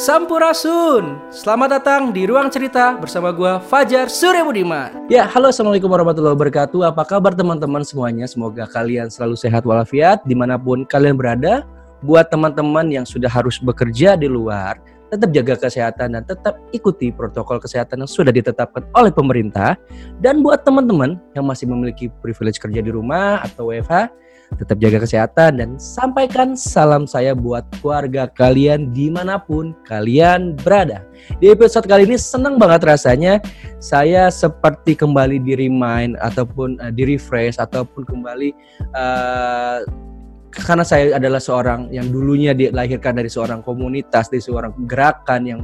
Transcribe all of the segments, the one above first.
Sampurasun. Selamat datang di Ruang Cerita bersama gua Fajar Surya Budiman Ya, halo Assalamualaikum warahmatullahi wabarakatuh. Apa kabar teman-teman semuanya? Semoga kalian selalu sehat walafiat di mana pun kalian berada. Buat teman-teman yang sudah harus bekerja di luar Tetap jaga kesehatan dan tetap ikuti protokol kesehatan yang sudah ditetapkan oleh pemerintah. Dan buat teman-teman yang masih memiliki privilege kerja di rumah atau WFH tetap jaga kesehatan dan sampaikan salam saya buat keluarga kalian di mana pun kalian berada. Di episode kali ini senang banget rasanya saya seperti kembali di remind ataupun uh, di refresh ataupun kembali uh, karena saya adalah seorang yang dulunya dilahirkan dari seorang komunitas, dari seorang gerakan yang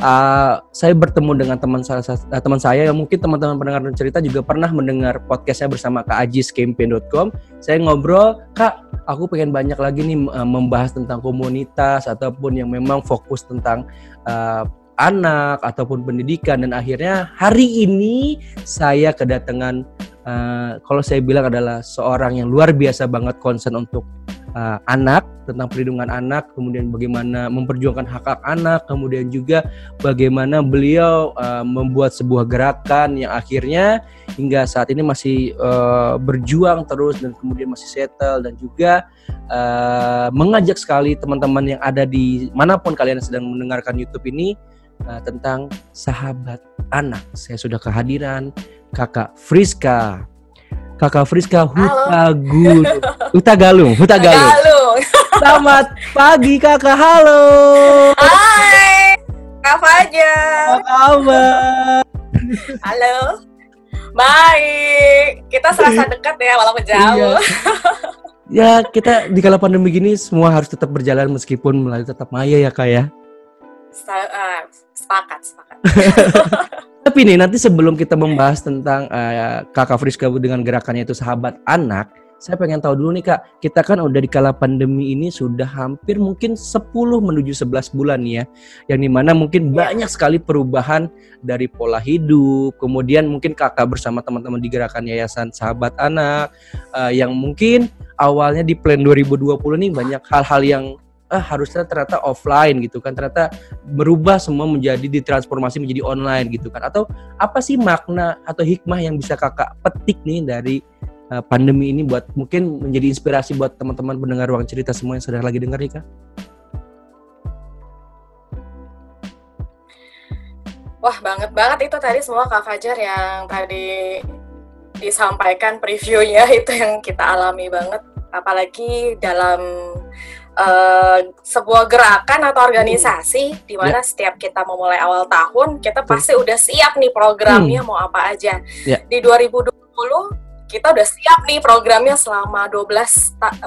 uh, saya bertemu dengan teman saya uh, teman saya yang mungkin teman-teman pendengar cerita juga pernah mendengar podcastnya bersama Kak Ajis campaign.com. Saya ngobrol, Kak, aku pengen banyak lagi nih uh, membahas tentang komunitas ataupun yang memang fokus tentang uh, anak ataupun pendidikan dan akhirnya hari ini saya kedatangan uh, kalau saya bilang adalah seorang yang luar biasa banget concern untuk uh, anak tentang perlindungan anak, kemudian bagaimana memperjuangkan hak hak anak, kemudian juga bagaimana beliau uh, membuat sebuah gerakan yang akhirnya hingga saat ini masih uh, berjuang terus dan kemudian masih settle dan juga uh, mengajak sekali teman-teman yang ada di mana pun kalian sedang mendengarkan YouTube ini uh, tentang sahabat anak. Saya sudah kehadiran Kakak Friska Kakak Friska Hutagun Huta Galung. Huta Galung Selamat pagi kakak. Halo. Hai. Kak Fajar Apa kabar? Halo. Baik. Kita serasa dekat ya walaupun jauh. Iya. Ya kita di kala pandemi gini semua harus tetap berjalan meskipun melalui tetap maya ya kak ya. Uh, Sepakat Sepakat Tapi nih nanti sebelum kita membahas tentang uh, Kakak Friska dengan gerakannya itu sahabat anak, saya pengen tahu dulu nih Kak, kita kan udah di kala pandemi ini sudah hampir mungkin 10 menuju 11 bulan ya. Yang di mana mungkin iya. banyak sekali perubahan dari pola hidup, kemudian mungkin Kakak bersama teman-teman di gerakan Yayasan Sahabat Anak uh, yang mungkin awalnya di plan 2020 nih banyak hal-hal yang ah harusnya ternyata offline gitu kan ternyata berubah semua menjadi ditransformasi menjadi online gitu kan. Atau apa sih makna atau hikmah yang bisa kakak petik nih dari uh, pandemi ini buat mungkin menjadi inspirasi buat teman-teman pendengar ruang cerita semua yang sedang lagi dengar nih kak? Wah banget banget itu tadi semua Kak Fajar yang tadi disampaikan previewnya itu yang kita alami banget. Apalagi dalam uh, sebuah gerakan atau organisasi hmm. di mana yeah. setiap kita memulai awal tahun kita pasti udah siap nih programnya hmm. mau apa aja. Yeah. Di 2020 kita udah siap nih programnya selama 12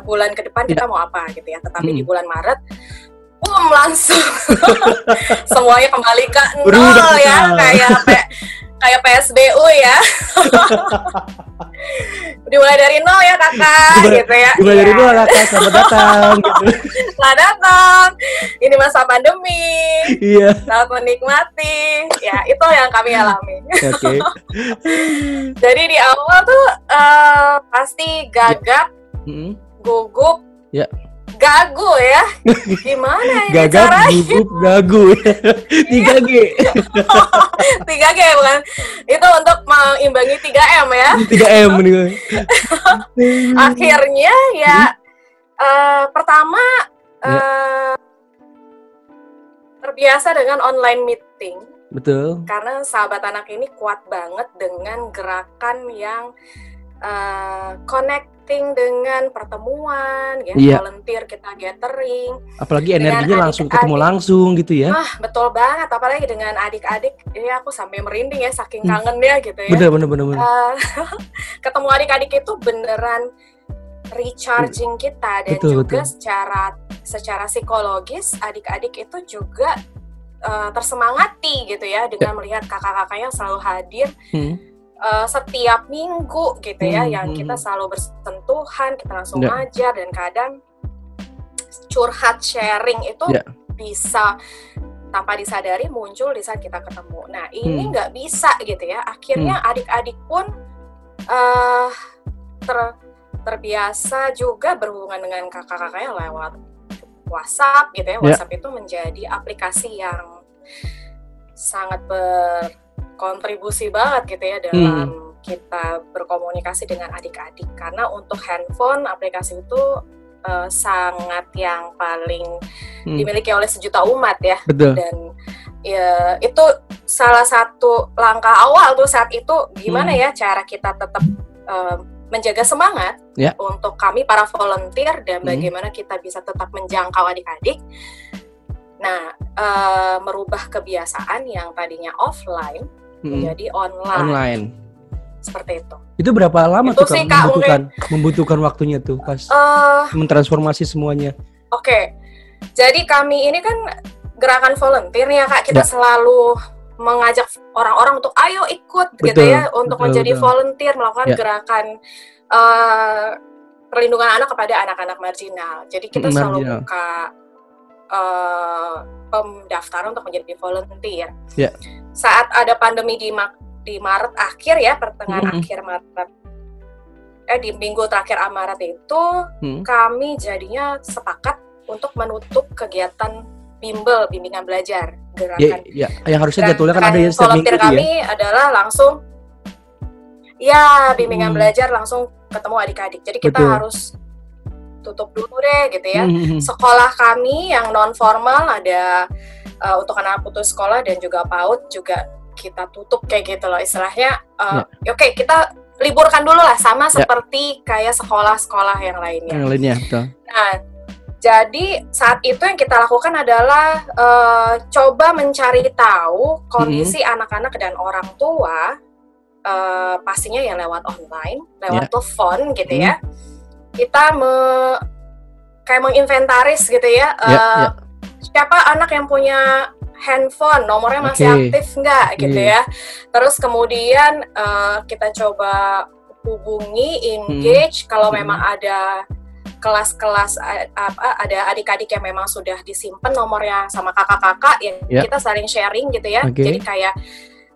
bulan ke depan kita yeah. mau apa gitu ya. Tetapi hmm. di bulan Maret boom langsung semuanya kembali ke nol ya kayak kayak PSBU ya. Dimulai dari nol ya kakak, dimulai, gitu ya. Dimulai dari iya. nol kakak, selamat datang. gitu. Selamat datang. Ini masa pandemi. Iya. Selamat menikmati. Ya itu yang kami alami. Oke. Okay. Jadi di awal tuh uh, pasti gagap, yeah. gugup, ya gagu ya. Gimana ini gagap gugup gagu tiga G. Tiga G bukan. Itu untuk mengimbangi tiga M ya. Tiga M nih akhirnya ya uh, pertama uh, terbiasa dengan online meeting. Betul. Karena sahabat anak ini kuat banget dengan gerakan yang uh, connect connecting dengan pertemuan, ya, iya. volunteer kita gathering. Apalagi energinya langsung adik, ketemu langsung gitu ya. Ah, betul banget. Apalagi dengan adik-adik, ini aku sampai merinding ya, saking hmm. kangennya gitu ya. Bener, bener, bener. bener. Uh, ketemu adik-adik itu beneran recharging kita dan betul, juga betul. secara secara psikologis adik-adik itu juga uh, tersemangati gitu ya dengan ya. melihat kakak-kakaknya selalu hadir. Hmm uh, setiap minggu gitu ya, hmm, yang hmm. kita selalu bersentuhan, kita langsung yeah. ngajar dan kadang curhat sharing itu yeah. bisa tanpa disadari muncul di saat kita ketemu. Nah ini hmm. nggak hmm. bisa gitu ya. Akhirnya hmm. adik-adik pun uh, ter terbiasa juga berhubungan dengan kakak-kakaknya lewat WhatsApp gitu ya. WhatsApp itu menjadi aplikasi yang sangat berkontribusi banget gitu ya dalam Hmm. kita berkomunikasi dengan adik-adik karena untuk handphone aplikasi itu eh, sangat yang paling Hmm. dimiliki oleh sejuta umat ya Betul. dan ya itu salah satu langkah awal tuh saat itu gimana Hmm. ya cara kita tetap eh, menjaga semangat Ya. untuk kami para volunteer dan Hmm. bagaimana kita bisa tetap menjangkau adik-adik. Nah, eh, merubah kebiasaan yang tadinya offline Hmm. menjadi online, Online. seperti itu. Itu berapa lama Itu tuh Kak, sih, Kak, membutuhkan membutuhkan waktunya tuh pas Eh, mentransformasi semuanya. Oke, jadi kami ini kan gerakan volunteer nih ya kak. Kita Ya. selalu mengajak orang-orang untuk ayo ikut gitu Betul, ya untuk betul, menjadi betul. volunteer melakukan Ya. gerakan eh, perlindungan anak kepada anak-anak marginal. Jadi kita Mm, selalu marginal. buka eh, pendaftaran untuk menjadi volunteer. Ya. Saat ada pandemi di Ma- di Maret akhir ya pertengahan Mm-mm. akhir Maret eh di minggu terakhir Maret itu Hmm. kami jadinya sepakat untuk menutup kegiatan bimbel bimbingan belajar Ya, gerakan ya, yang harusnya jadwalnya kan ada ya gerakan setiap minggu ya. kami adalah langsung ya bimbingan Hmm. belajar langsung ketemu adik-adik jadi kita Betul. harus tutup dulu deh gitu ya Hmm, hmm, hmm. sekolah kami yang non formal ada uh, untuk anak putus sekolah dan juga PAUD juga kita tutup kayak gitu loh istilahnya uh, oke kita liburkan dulu lah sama Ya. seperti kayak sekolah-sekolah yang lainnya Yang lainnya, betul. Nah, jadi saat itu yang kita lakukan adalah eh, coba mencari tahu kondisi Mm-hmm. anak-anak dan orang tua, eh, pastinya ya lewat online, lewat Ya. telepon gitu Mm-hmm. ya. Kita me, kayak menginventaris gitu ya, Ya, ya. Siapa anak yang punya handphone, nomornya masih Oke. aktif nggak gitu Iya. ya. Terus kemudian eh, kita coba hubungi, engage kalau Hmm. memang ada kelas-kelas apa ada adik-adik yang memang sudah disimpan nomornya sama kakak-kakak ya Ya. kita saling sharing gitu ya. Oke. Jadi kayak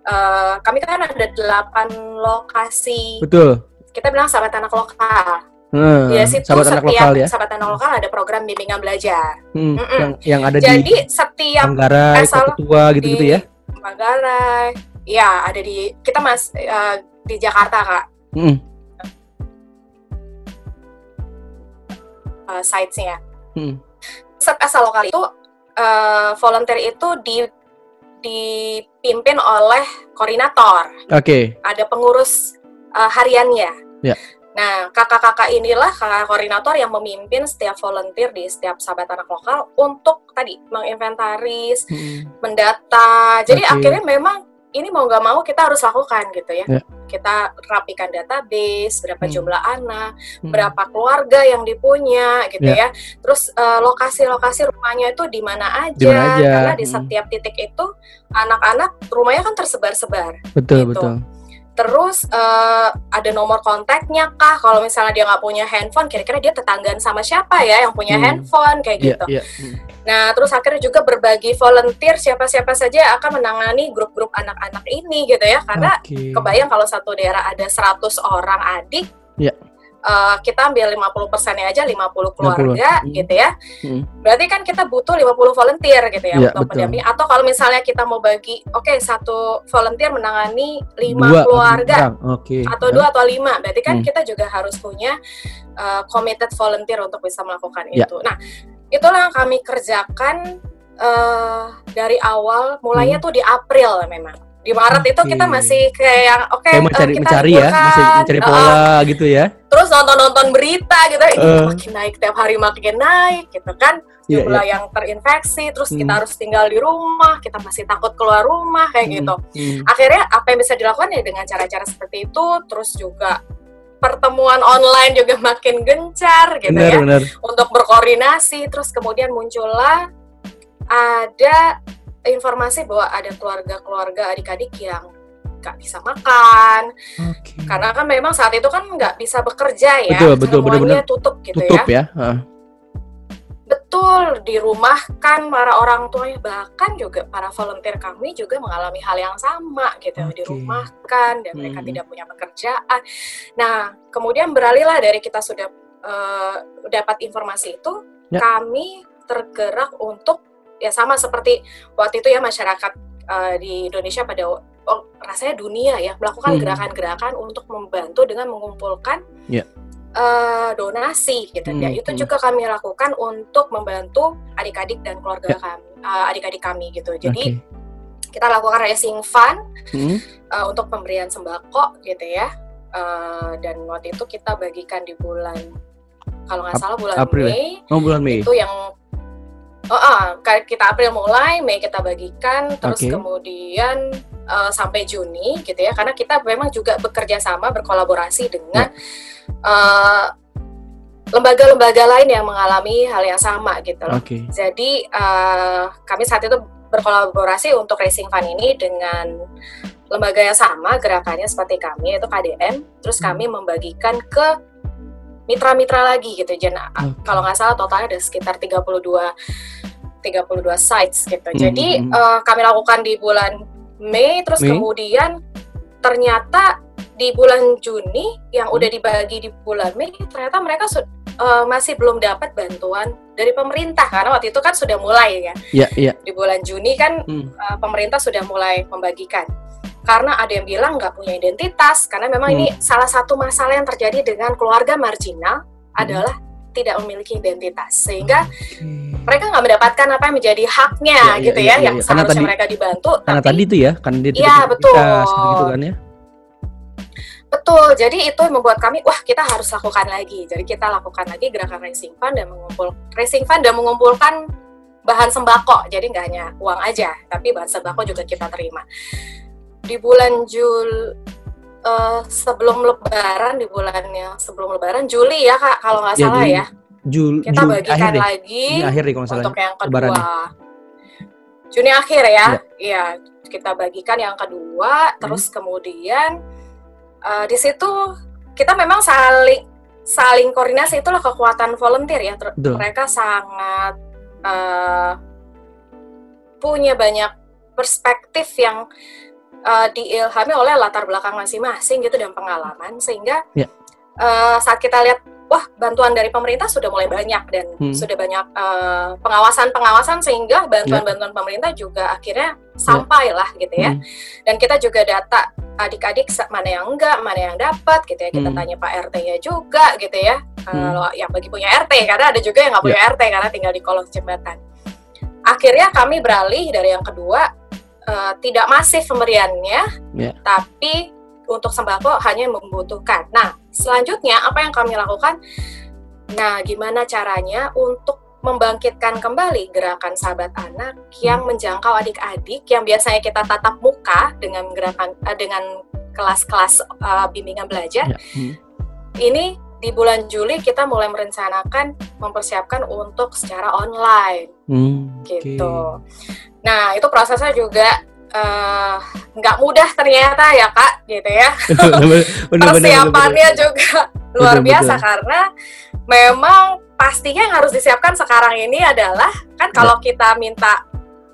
eh, kami kan ada delapan lokasi Betul. kita bilang sahabat anak lokal. Hmm, Di situ sahabat anak setiap lokal ya. sahabat anak lokal ada program bimbingan belajar. Hmm, Mm-mm. yang yang ada Jadi di setiap Manggarai, asal Ketua gitu-gitu ya. Manggarai. Ya, ada di kita Mas eh, di Jakarta, Kak. Hmm, eh, sites-nya. hmm. Set asal lokal itu eh, volunteer itu di dipimpin oleh koordinator. Oke. Ada pengurus eh, hariannya. Ya. Nah, kakak-kakak inilah kakak koordinator yang memimpin setiap volunteer di setiap sahabat anak lokal untuk tadi menginventaris, Hmm. mendata. Jadi Oke. akhirnya memang ini mau nggak mau kita harus lakukan gitu ya. Ya. Kita rapikan database, berapa Hmm. jumlah anak, Hmm. berapa keluarga yang dipunya gitu Ya. ya. Terus eh, lokasi-lokasi rumahnya itu di mana aja, aja. karena di Hmm. setiap titik itu anak-anak rumahnya kan tersebar-sebar. Betul, gitu. betul. Terus eh, ada nomor kontaknya kah? Kalau misalnya dia nggak punya handphone, kira-kira dia tetanggaan sama siapa ya yang punya Hmm. handphone kayak Iya, gitu. Hmm. Nah, terus akhirnya juga berbagi volunteer siapa-siapa saja yang akan menangani grup-grup anak-anak ini gitu ya. Karena Oke. kebayang kalau satu daerah ada 100 orang adik, Iya. Eh, kita ambil 50 persennya aja 50 keluarga 50, hmm. gitu ya. Hmm. Berarti kan kita butuh 50 volunteer gitu ya Iya, untuk pendamping. Atau kalau misalnya kita mau bagi, oke satu volunteer menangani 5 Dua keluarga. Oke. atau dua atau lima berarti kan Hmm. kita juga harus punya uh, committed volunteer untuk bisa melakukan Ya. itu. Nah, itulah yang kami kerjakan uh, dari awal, mulainya tuh di April memang. Di Maret itu Hmm. Oke. kita masih kayak yang oke Kayak uh, mencari kita mencari ya, masih mencari uh, pola gitu ya. terus nonton-nonton berita gitu, Uh. makin naik tiap hari makin naik gitu kan. Iya, Jumlah iya. yang terinfeksi, terus Hmm. kita harus tinggal di rumah, kita masih takut keluar rumah kayak Hmm, gitu hmm. akhirnya apa yang bisa dilakukan ya dengan cara-cara seperti itu terus juga pertemuan online juga makin gencar gitu Benar, ya benar. untuk berkoordinasi terus kemudian muncullah ada informasi bahwa ada keluarga-keluarga adik-adik yang nggak bisa makan Oke. karena kan memang saat itu kan nggak bisa bekerja ya Betul, betul, semuanya benar-benar tutup gitu Tutup ya ya. Heeh. betul dirumahkan para orang tuanya bahkan juga para volunteer kami juga mengalami hal yang sama gitu Oke. dirumahkan dan mereka Hmm. tidak punya pekerjaan nah kemudian beralihlah dari kita sudah eh, dapat informasi itu Ya. kami tergerak untuk ya sama seperti waktu itu ya masyarakat uh, di Indonesia pada oh, rasanya dunia ya melakukan Hmm. gerakan-gerakan untuk membantu dengan mengumpulkan Ya. uh, donasi gitu ya Hmm, itu hmm. juga kami lakukan untuk membantu adik-adik dan keluarga Ya. kami uh, adik-adik kami gitu jadi Oke. kita lakukan raising fund Hmm. uh, untuk pemberian sembako gitu ya Uh, dan waktu itu kita bagikan di bulan kalau nggak salah bulan April ya? Mei Oh bulan Mei. itu yang oh, kayak kita April mulai Mei kita bagikan terus Oke. kemudian uh, sampai Juni gitu ya karena kita memang juga bekerja sama berkolaborasi dengan uh, lembaga-lembaga lain yang mengalami hal yang sama gitu loh. Oke. Jadi uh, kami saat itu berkolaborasi untuk raising fund ini dengan lembaga yang sama gerakannya seperti kami yaitu KDM. Terus Hmm. kami membagikan ke mitra-mitra lagi gitu. Jadi Oke. kalau nggak salah totalnya ada sekitar 32 32 sites gitu. Hmm, Jadi hmm. uh, kami lakukan di bulan Mei terus Mei. kemudian ternyata di bulan Juni yang Hmm. udah dibagi di bulan Mei ternyata mereka uh, masih belum dapat bantuan dari pemerintah karena waktu itu kan sudah mulai ya Iya iya. di bulan Juni kan Hmm. uh, pemerintah sudah mulai membagikan karena ada yang bilang nggak punya identitas karena memang Hmm. ini salah satu masalah yang terjadi dengan keluarga marginal Hmm. adalah tidak memiliki identitas sehingga Oke. mereka nggak mendapatkan apa yang menjadi haknya iya, gitu iya, ya iya, yang. Karena seharusnya tadi- mereka dibantu Karena tapi tadi itu ya, kan dia Iya, tidak betul. gitu kan ya. betul jadi itu membuat kami wah kita harus lakukan lagi jadi kita lakukan lagi gerakan racing fund dan mengumpul racing fund dan mengumpulkan bahan sembako jadi nggak hanya uang aja tapi bahan sembako juga kita terima di bulan Jul eh, sebelum Lebaran di bulannya sebelum Lebaran Juli ya kak kalau nggak Ya, salah Juli. ya Jul, kita Jul- bagikan akhir deh. lagi Ini akhir deh kalau untuk yang kedua Lebarannya. Juni akhir ya Iya. iya kita bagikan yang kedua terus kemudian eh, di situ kita memang saling saling koordinasi itulah kekuatan volunteer ya Ter- Betul. mereka sangat eh, punya banyak perspektif yang eh, diilhami oleh latar belakang masing-masing gitu dan pengalaman sehingga Iya. eh, saat kita lihat wah bantuan dari pemerintah sudah mulai banyak dan Hmm. sudah banyak eh, pengawasan-pengawasan sehingga bantuan-bantuan pemerintah juga akhirnya sampai lah gitu ya Hmm. dan kita juga data adik-adik mana yang enggak mana yang dapat gitu ya kita Hmm. tanya Pak RT-nya juga gitu ya Hmm. kalau yang bagi punya RT karena ada juga yang nggak punya RT karena tinggal di kolong jembatan akhirnya kami beralih dari yang kedua eh, tidak masif pemberiannya Ya. tapi untuk sembako hanya membutuhkan nah selanjutnya apa yang kami lakukan nah gimana caranya untuk membangkitkan kembali gerakan sahabat anak yang menjangkau adik-adik yang biasanya kita tatap muka dengan gerakan eh, dengan kelas-kelas eh, bimbingan belajar Ya. Hmm. ini di bulan Juli kita mulai merencanakan mempersiapkan untuk secara online Hmm, gitu. Nah itu prosesnya juga eh, nggak mudah ternyata ya kak gitu ya. Bener, Persiapannya bener. juga luar biasa karena memang pastinya yang harus disiapkan sekarang ini adalah kan kalau kita minta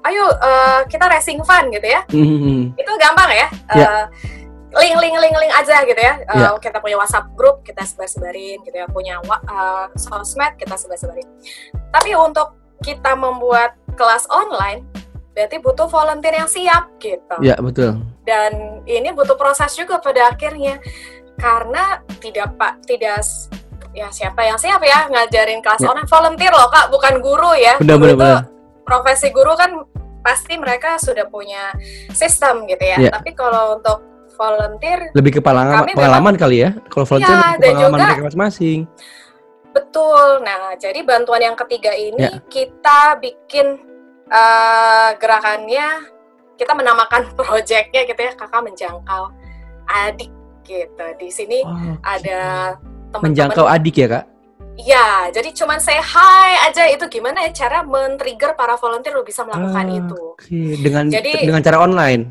ayo eh, kita racing fun gitu ya Hmm, hmm, hmm. itu gampang ya. Ya. Eh, link link link link aja gitu ya. Eh, Ya. Kita punya WhatsApp grup kita sebar sebarin gitu ya. Punya eh, sosmed kita sebar sebarin. Tapi untuk kita membuat kelas online berarti butuh volunteer yang siap gitu. Ya betul. Dan ini butuh proses juga pada akhirnya karena tidak pak tidak ya siapa yang siap ya ngajarin kelas Ya. online volunteer loh kak bukan guru ya. Benar, Guru benar, itu benar. profesi guru kan pasti mereka sudah punya sistem gitu ya. Ya. Tapi kalau untuk volunteer Lebih ke pengalaman, pengalaman kali ya. Kalau volunteer Ya, pengalaman juga- mereka masing-masing. betul. Nah, jadi bantuan yang ketiga ini Ya. kita bikin eh, gerakannya kita menamakan proyeknya gitu ya, kakak menjangkau adik gitu. Di sini Oh, ada teman-teman menjangkau adik ya kak. Ya, jadi cuman say hi aja itu gimana ya cara men-trigger para volunteer untuk bisa melakukan Ah, itu. Oke, dengan Jadi- dengan cara online.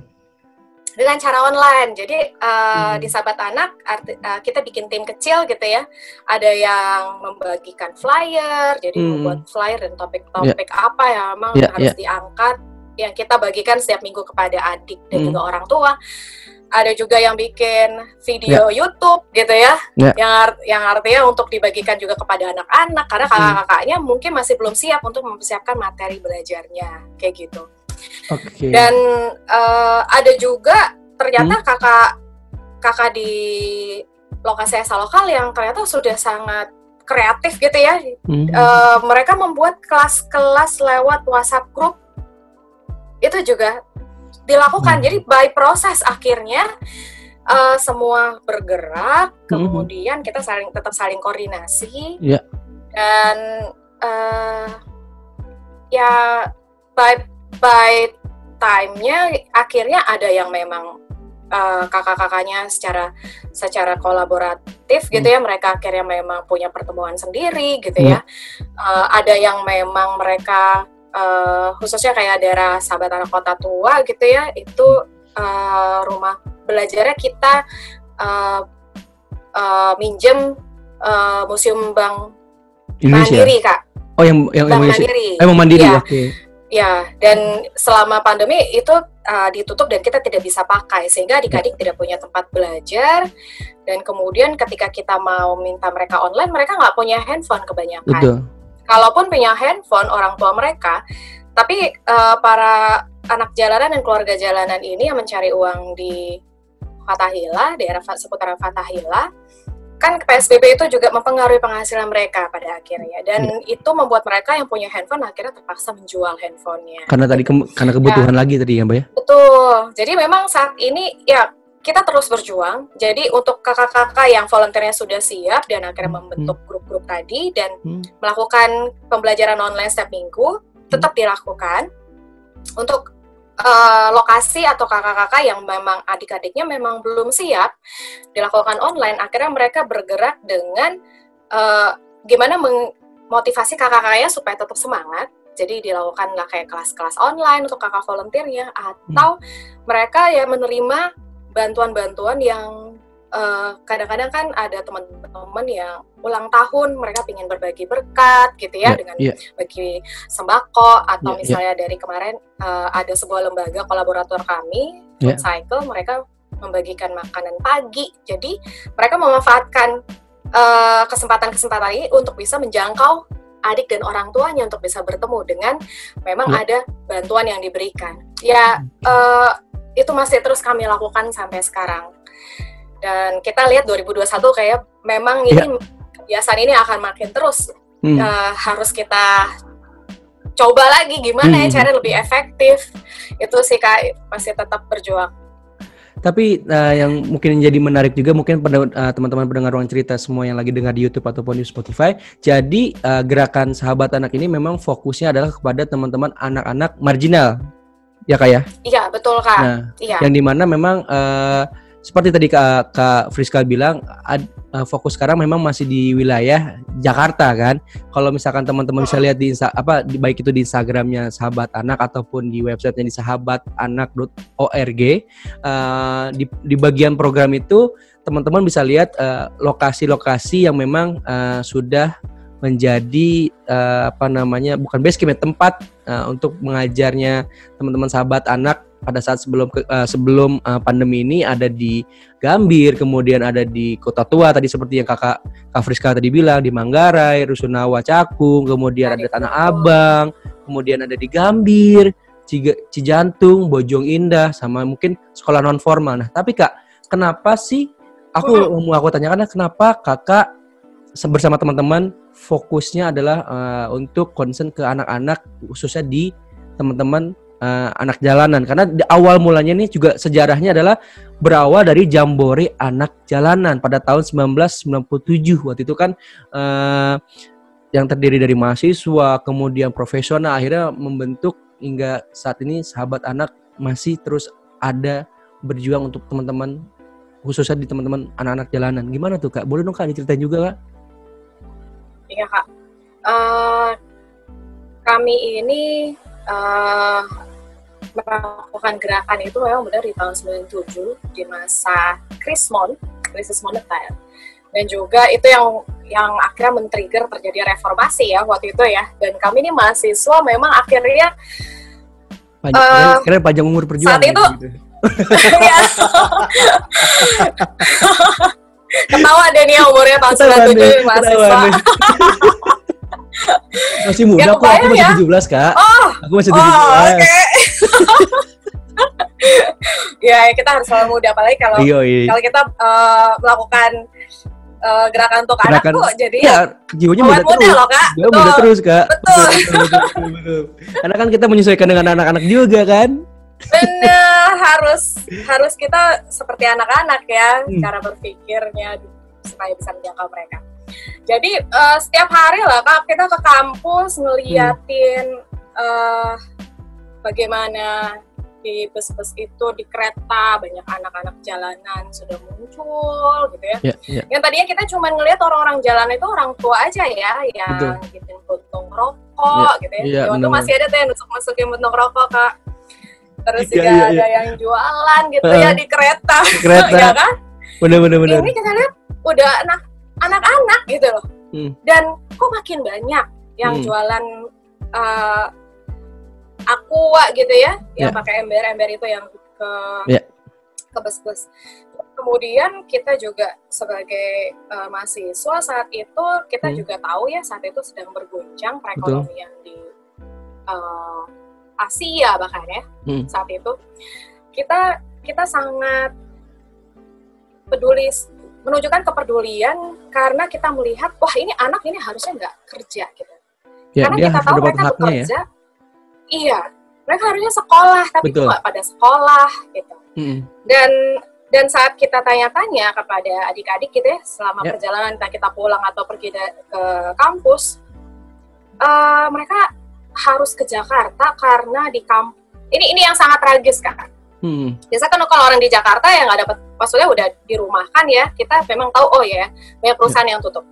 Dengan cara online. Jadi uh, Hmm. di Sahabat Anak arti- uh, kita bikin tim kecil gitu ya. Ada yang membagikan flyer, jadi Hmm. membuat flyer dan topik-topik apa yang memang Ya, harus ya. diangkat yang kita bagikan setiap minggu kepada adik dan Hmm. juga orang tua. Ada juga yang bikin video YouTube gitu ya, Ya. yang art- yang artinya untuk dibagikan juga kepada anak-anak karena Hmm. kakak-kakaknya mungkin masih belum siap untuk mempersiapkan materi belajarnya kayak gitu. Oke. Dan eh, ada juga ternyata Hmm. kakak kakak di lokasi esa lokal yang ternyata sudah sangat kreatif gitu ya. Hmm. Eh, mereka membuat kelas-kelas lewat WhatsApp group itu juga dilakukan. Hmm. Jadi by proses akhirnya eh, semua bergerak, Hmm. kemudian kita saling tetap saling koordinasi Ya. dan eh, ya by by time-nya akhirnya ada yang memang eh, kakak-kakaknya secara secara kolaboratif gitu Hmm. ya mereka akhirnya memang punya pertemuan sendiri gitu Iya. ya Eh, ada yang memang mereka eh, khususnya kayak daerah sahabat anak kota tua gitu ya itu eh, rumah belajarnya kita eh, eh, minjem eh, museum bank Indonesia. mandiri kak Oh yang yang bank Indonesia. mandiri Eh, mandiri. Iya. Oke. Ya, dan selama pandemi itu uh, ditutup dan kita tidak bisa pakai sehingga adik-adik tidak punya tempat belajar dan kemudian ketika kita mau minta mereka online mereka nggak punya handphone kebanyakan. Betul. Kalaupun punya handphone orang tua mereka, tapi uh, para anak jalanan dan keluarga jalanan ini yang mencari uang di Fatahila, daerah seputaran Fatahila, kan PSBB itu juga mempengaruhi penghasilan mereka pada akhirnya dan itu membuat mereka yang punya handphone akhirnya terpaksa menjual handphonenya. Karena tadi ke- karena kebutuhan lagi tadi ya, Mbak ya. Betul. Jadi memang saat ini ya kita terus berjuang. Jadi untuk kakak-kakak yang volunteernya sudah siap dan akhirnya membentuk grup-grup tadi dan Hmm. melakukan pembelajaran online setiap minggu tetap dilakukan. Untuk eh, lokasi atau kakak-kakak yang memang adik-adiknya memang belum siap dilakukan online, akhirnya mereka bergerak dengan eh, gimana memotivasi kakak-kakaknya supaya tetap semangat. Jadi dilakukanlah kayak kelas-kelas online untuk kakak volunteernya atau mereka ya menerima bantuan-bantuan yang eh, kadang-kadang kan ada teman-teman yang ulang tahun mereka ingin berbagi berkat gitu ya Iya, dengan iya. bagi sembako atau Iya, misalnya dari kemarin eh, ada sebuah lembaga kolaborator kami. Food Cycle mereka membagikan makanan pagi jadi mereka memanfaatkan eh, kesempatan-kesempatan ini untuk bisa menjangkau adik dan orang tuanya untuk bisa bertemu dengan memang Iya. ada bantuan yang diberikan ya eh, itu masih terus kami lakukan sampai sekarang dan kita lihat 2021 kayak memang ini kebiasaan ini akan makin terus Hmm. eh, harus kita coba lagi gimana ya Hmm. cara lebih efektif itu sih kak masih tetap berjuang Tapi eh, yang mungkin jadi menarik juga mungkin pada eh, teman-teman pendengar ruang cerita semua yang lagi dengar di YouTube ataupun di Spotify. Jadi eh, gerakan sahabat anak ini memang fokusnya adalah kepada teman-teman anak-anak marginal. Ya kak ya. iya betul kak Nah, iya yang di mana memang eh, seperti tadi kak, kak Friska bilang ad- eh, fokus sekarang memang masih di wilayah Jakarta kan. Kalau misalkan teman-teman bisa lihat di Insta, apa di, baik itu di Instagramnya Sahabat Anak ataupun di websitenya di sahabatanak.org eh, di, di bagian program itu teman-teman bisa lihat eh, lokasi-lokasi yang memang eh, sudah menjadi eh, apa namanya bukan base camp ya, tempat eh, untuk mengajarnya teman-teman sahabat anak pada saat sebelum eh, sebelum eh, pandemi ini ada di Gambir, kemudian ada di Kota Tua tadi seperti yang kakak Kak Friska tadi bilang di Manggarai, Rusunawa, Cakung, kemudian ada Tanah Abang, kemudian ada di Gambir, Cijantung, Bojong Indah, sama mungkin sekolah non formal. Nah, tapi kak, kenapa sih aku mau aku tanyakan kenapa kakak bersama teman-teman fokusnya adalah eh, untuk concern ke anak-anak khususnya di teman-teman eh, anak jalanan. Karena di awal mulanya nih juga sejarahnya adalah berawal dari Jambore anak jalanan pada tahun 1997 waktu itu kan eh, yang terdiri dari mahasiswa kemudian profesional akhirnya membentuk hingga saat ini sahabat anak masih terus ada berjuang untuk teman-teman khususnya di teman-teman anak-anak jalanan. Gimana tuh kak? Boleh dong kak diceritain juga kak? Iya kak. Eh, kami ini eh, melakukan gerakan itu memang benar di tahun 97 di masa krismon krisis moneter dan juga itu yang yang akhirnya men-trigger terjadi reformasi ya waktu itu ya dan kami ini mahasiswa memang akhirnya Panjang, keren panjang umur perjuangan. saat itu- gitu. Iya. Ketawa deh nih umurnya tahun Ketahuan 97 deh, mahasiswa. masih muda Ya, kok, aku masih ya. 17 kak. Oh, Aku masih 17. oh oke. ya kita harus selalu muda apalagi kalau Iya, iya. kalau kita eh, melakukan eh, gerakan untuk anak Gerakan- tuh jadi Iya, jiwanya muda muda terus. loh kak. Jiwa muda Betul. terus kak. Betul. betul, betul, betul, betul. Karena kan kita menyesuaikan dengan anak-anak juga kan. Bener harus harus kita seperti anak-anak ya Hmm. cara berpikirnya supaya bisa menjangkau mereka. Jadi eh, setiap hari lah kak kita ke kampus ngeliatin eh, bagaimana di bus-bus itu di kereta banyak anak-anak jalanan sudah muncul gitu ya. Iya, iya. Yang tadinya kita cuma ngelihat orang-orang jalan itu orang tua aja ya yang bikin puntung rokok gitu ya. itu benar-benar. masih ada tuh yang nusuk-nusukin puntung rokok kak. Terus Iya, juga iya, ada yang jualan gitu Heeh. ya di kereta. Di kereta. ya kan? Bener, bener, bener. Ini kita lihat udah anak anak-anak gitu loh. Hmm. Dan kok makin banyak yang Hmm. jualan uh, aqua gitu ya, yang Ya. pakai ember-ember itu yang ke Ya. ke bus-bus. Kemudian kita juga sebagai uh, mahasiswa saat itu kita Hmm. juga tahu ya saat itu sedang berguncang perekonomian di uh, Asia bahkan ya Hmm. saat itu kita kita sangat peduli menunjukkan kepedulian karena kita melihat wah ini anak ini harusnya nggak kerja gitu Ya, karena dia kita tahu mereka tuh haknya ya. kerja iya mereka harusnya sekolah tapi Betul. nggak pada sekolah gitu Mm-mm. dan dan saat kita tanya-tanya kepada adik-adik gitu ya selama Ya. perjalanan entah kita pulang atau pergi ke kampus eh, mereka harus ke Jakarta karena di kamp ini ini yang sangat tragis kan Mm-mm. biasa kan kalau orang di Jakarta yang nggak dapat maksudnya udah dirumahkan ya kita memang tahu oh ya banyak perusahaan yang tutup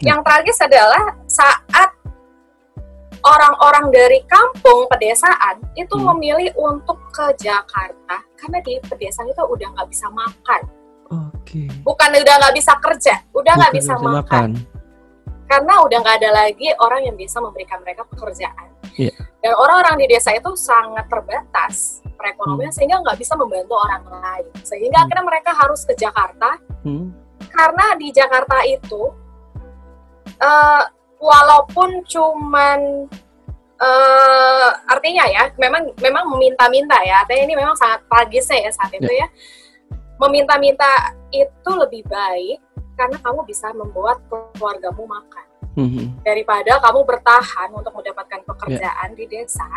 Ya. yang tragis adalah saat orang-orang dari kampung pedesaan itu Hmm. memilih untuk ke Jakarta karena di pedesaan itu udah nggak bisa makan Oke. bukan udah nggak bisa kerja udah nggak bisa makan karena udah nggak ada lagi orang yang bisa memberikan mereka pekerjaan. Iya. Dan orang-orang di desa itu sangat terbatas perekonomian sehingga nggak bisa membantu orang lain. Sehingga Hmm. akhirnya mereka harus ke Jakarta Hmm. karena di Jakarta itu eh, walaupun cuman eh, artinya ya memang memang meminta-minta ya artinya ini memang sangat tragisnya ya saat itu ya meminta-minta itu lebih baik karena kamu bisa membuat keluargamu makan Mhm. daripada kamu bertahan untuk mendapatkan pekerjaan di desa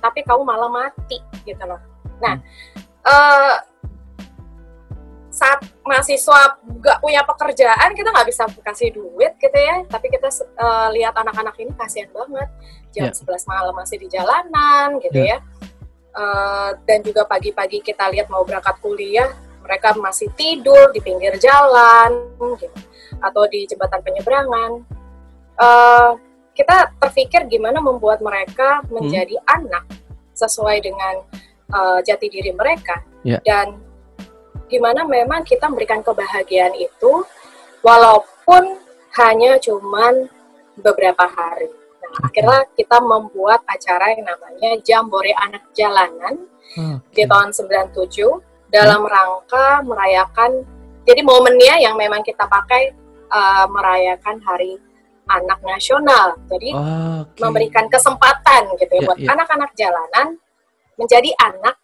tapi kamu malah mati gitu loh. Nah eh, saat mahasiswa nggak punya pekerjaan kita nggak bisa kasih duit gitu ya. Tapi kita eh, lihat anak-anak ini kasihan banget. Jam Ya. 11 malam masih di jalanan gitu ya. Eh, dan juga pagi-pagi kita lihat mau berangkat kuliah mereka masih tidur di pinggir jalan gitu. Atau di jembatan penyeberangan Eh, kita terpikir gimana membuat mereka menjadi anak sesuai dengan eh, jati diri mereka Ya. dan gimana memang kita memberikan kebahagiaan itu walaupun hanya cuman beberapa hari. Nah, akhirnya kita membuat acara yang namanya Jambore Anak Jalanan Oke. di tahun 97 dalam rangka merayakan jadi momennya yang memang kita pakai eh, merayakan Hari Anak Nasional. Jadi Oke. memberikan kesempatan gitu ya Iya, buat iya. anak-anak jalanan menjadi anak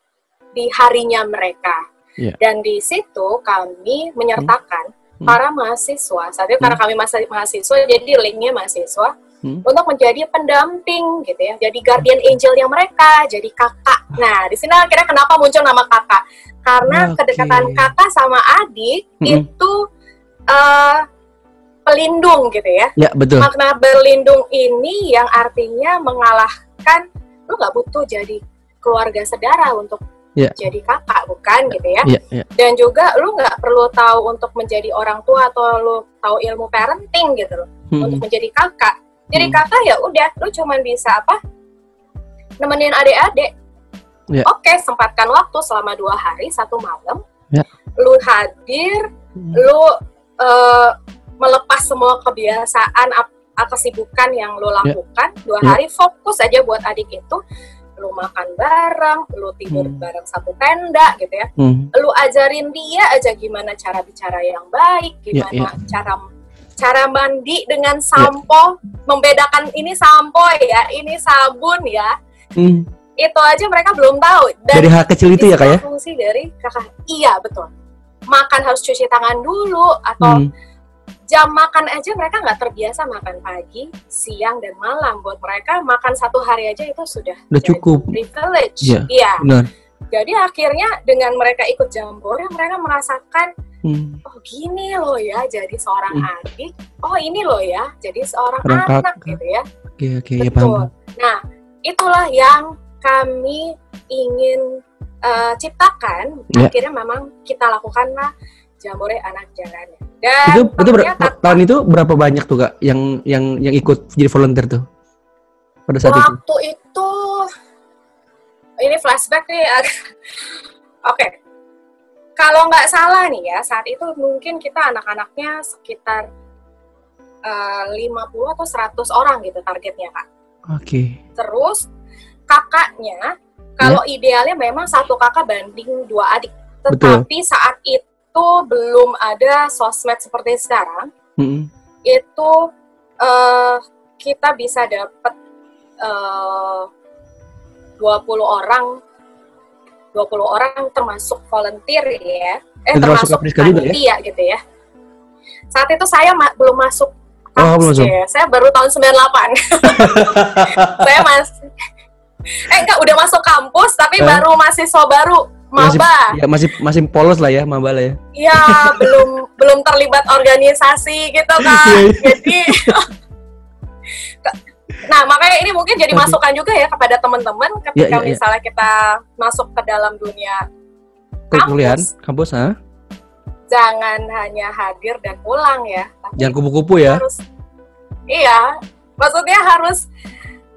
di harinya mereka. Iya. Dan di situ kami menyertakan Hmm. para mahasiswa. Saat itu karena kami masih mahasiswa, jadi linknya mahasiswa Hmm. untuk menjadi pendamping gitu ya, jadi guardian angel yang mereka, jadi kakak. Nah, di sini akhirnya kenapa muncul nama kakak? Karena Oke. kedekatan kakak sama adik Mm-mm. itu eh, pelindung gitu ya Ya betul. makna berlindung ini yang artinya mengalahkan lu nggak butuh jadi keluarga sedara untuk Ya. jadi kakak bukan gitu ya Iya, iya. dan juga lu nggak perlu tahu untuk menjadi orang tua atau lu tahu ilmu parenting gitu loh Mhm. untuk menjadi kakak jadi Hmm. kakak ya udah lu cuman bisa apa nemenin adik-adik Ya. oke sempatkan waktu selama dua hari satu malam Ya. lu hadir Mhm. lu eh, melepas semua kebiasaan ap- kesibukan yang lo lakukan dua Ya. hari fokus aja buat adik itu lu makan bareng, lu tidur Hmm. bareng satu tenda gitu ya. Hmm. Lu ajarin dia aja gimana cara bicara yang baik, Ya, gimana ya. cara cara mandi dengan sampo, membedakan ini sampo ya, ini sabun ya. Hmm. Itu aja mereka belum tahu. Dan Dari hal kecil itu ya kak ya? Fungsi dari kakak. Iya betul. Makan harus cuci tangan dulu atau Hmm. Jam makan aja mereka nggak terbiasa makan pagi, siang dan malam. Buat mereka makan satu hari aja itu sudah Udah cukup. privilege. Iya. Iya. Benar. Jadi akhirnya dengan mereka ikut jambore mereka merasakan Hmm. oh gini loh ya jadi seorang Hmm. adik. Oh ini loh ya jadi seorang Orang anak kakak. gitu ya. Oke oke ya paham. Nah, itulah yang kami ingin eh, ciptakan. Ya. Akhirnya memang kita lakukanlah jambore anak jalanan. Dan Itu itu ber- tahun itu berapa banyak tuh kak yang yang yang ikut jadi volunteer tuh pada saat itu? waktu itu ini flashback nih. Oke. Kalau nggak salah nih ya, saat itu mungkin kita anak-anaknya sekitar eh, 50 atau 100 orang gitu targetnya, Kak. Oke. Terus kakaknya kalau idealnya memang satu kakak banding dua adik. Tetapi saat itu belum ada sosmed seperti sekarang. Hmm. Itu eh, kita bisa dapat eh 20 orang 20 orang termasuk volunteer ya. Eh termasuk termasuk ya? panitia gitu ya. Saat itu saya ma- belum masuk Oh, belum masuk. ya. Saya baru tahun 98. saya masih eh enggak udah masuk kampus tapi Eh? baru mahasiswa baru Masih, maba ya, masih masih polos lah ya maba lah ya. ya belum belum terlibat organisasi gitu kan Iya, iya. jadi nah makanya ini mungkin jadi masukan juga ya kepada teman-teman ketika Iya, iya, iya. misalnya kita masuk ke dalam dunia Perkuliahan kampus kampus ha? jangan hanya hadir dan pulang ya Jangan kupu-kupu ya. harus iya maksudnya harus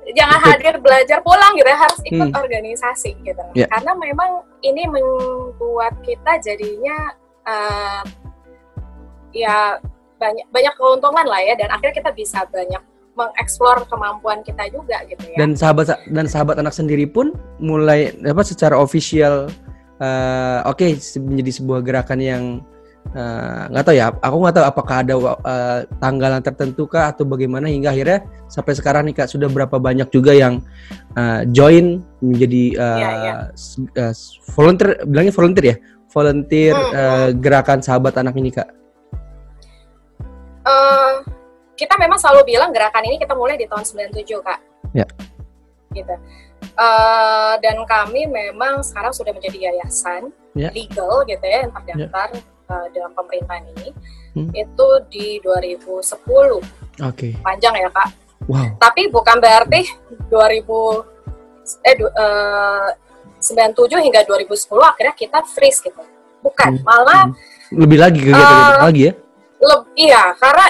jangan hadir belajar pulang gitu ya harus ikut Hmm. organisasi gitu Ya. karena memang ini membuat kita jadinya eh, ya banyak banyak keuntungan lah ya dan akhirnya kita bisa banyak mengeksplor kemampuan kita juga gitu ya Dan sahabat dan sahabat anak sendiri pun mulai apa secara official eh, oke se- menjadi sebuah gerakan yang eh, nggak tahu ya. Aku nggak tahu apakah ada eh, tanggalan tertentu kah atau bagaimana hingga akhirnya sampai sekarang nih kak sudah berapa banyak juga yang eh, join menjadi iya. s- eh, s- volunteer bilangnya volunteer ya volunteer Hmm, eh, gerakan sahabat anak ini kak. Eh, kita memang selalu bilang gerakan ini kita mulai di tahun 97 kak. Ya. Gitu. Eh, dan kami memang sekarang sudah menjadi yayasan Ya. legal gitu ya yang terdaftar eh, dalam pemerintahan ini. Hmm. Itu di 2010 Oke. panjang ya kak. Wow. Tapi bukan berarti 2000 eh du- eh, 97 hingga 2010 akhirnya kita freeze gitu. Bukan, Hmm. malah Lebih lagi kegiatan Eh, lagi ya. Leb- iya, karena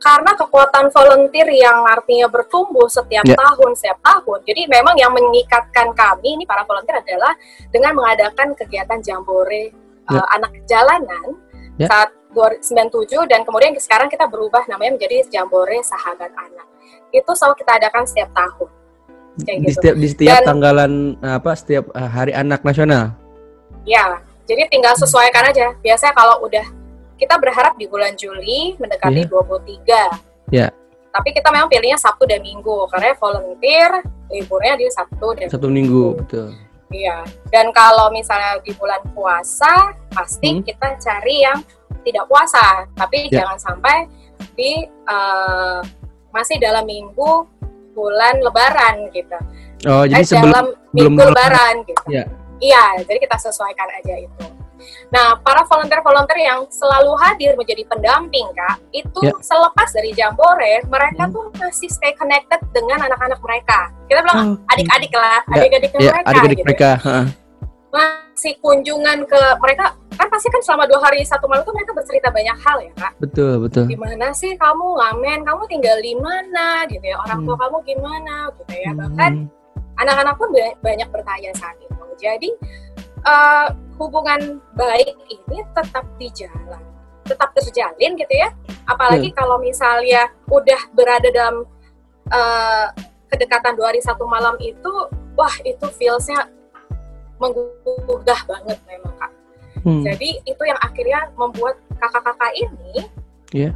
karena kekuatan volunteer yang artinya bertumbuh setiap Ya. tahun, setiap tahun. Jadi memang yang mengikatkan kami ini para volunteer adalah dengan mengadakan kegiatan jambore Ya. uh, anak jalanan Ya. saat 97 dan kemudian sekarang kita berubah namanya menjadi jambore sahabat anak. Itu selalu kita adakan setiap tahun. Kayak di gitu. setiap di setiap Dan- tanggalan apa setiap eh, hari anak nasional. Ya, jadi tinggal sesuaikan aja. Biasanya kalau udah kita berharap di bulan Juli mendekati Iya. 23. Ya. Tapi kita memang pilihnya Sabtu dan Minggu karena volunteer liburnya di Sabtu dan Satu minggu, betul. Iya. Dan kalau misalnya di bulan puasa, pasti Hmm. kita cari yang tidak puasa, tapi Ya. jangan sampai di eh, masih dalam minggu bulan Lebaran gitu. Oh, jadi eh, sebelum dalam belum minggu Lebaran gitu. Ya. Iya, jadi kita sesuaikan aja itu. Nah, para volunteer-volunteer yang selalu hadir menjadi pendamping, Kak, itu Ya. selepas dari Jambore, mereka Hmm. tuh masih stay connected dengan anak-anak mereka. Kita bilang Oh, adik-adik lah, adik-adik ya, mereka adik-adik gitu. mereka, heeh. Masih kunjungan ke mereka, kan pasti kan selama dua hari satu malam itu mereka bercerita banyak hal ya, Kak. betul, betul. Di mana sih kamu ngamen, kamu tinggal di mana gitu ya, orang tua Hmm. kamu gimana gitu ya. Bahkan Hmm, anak-anak pun ba- banyak bertanya saat itu. Jadi eh, hubungan baik ini tetap di jalan, tetap terjalin gitu ya. Apalagi kalau misalnya udah berada dalam eh, kedekatan dua hari satu malam itu wah itu feelsnya menggugah banget memang kak. Hmm. Jadi itu yang akhirnya membuat kakak-kakak ini yeah.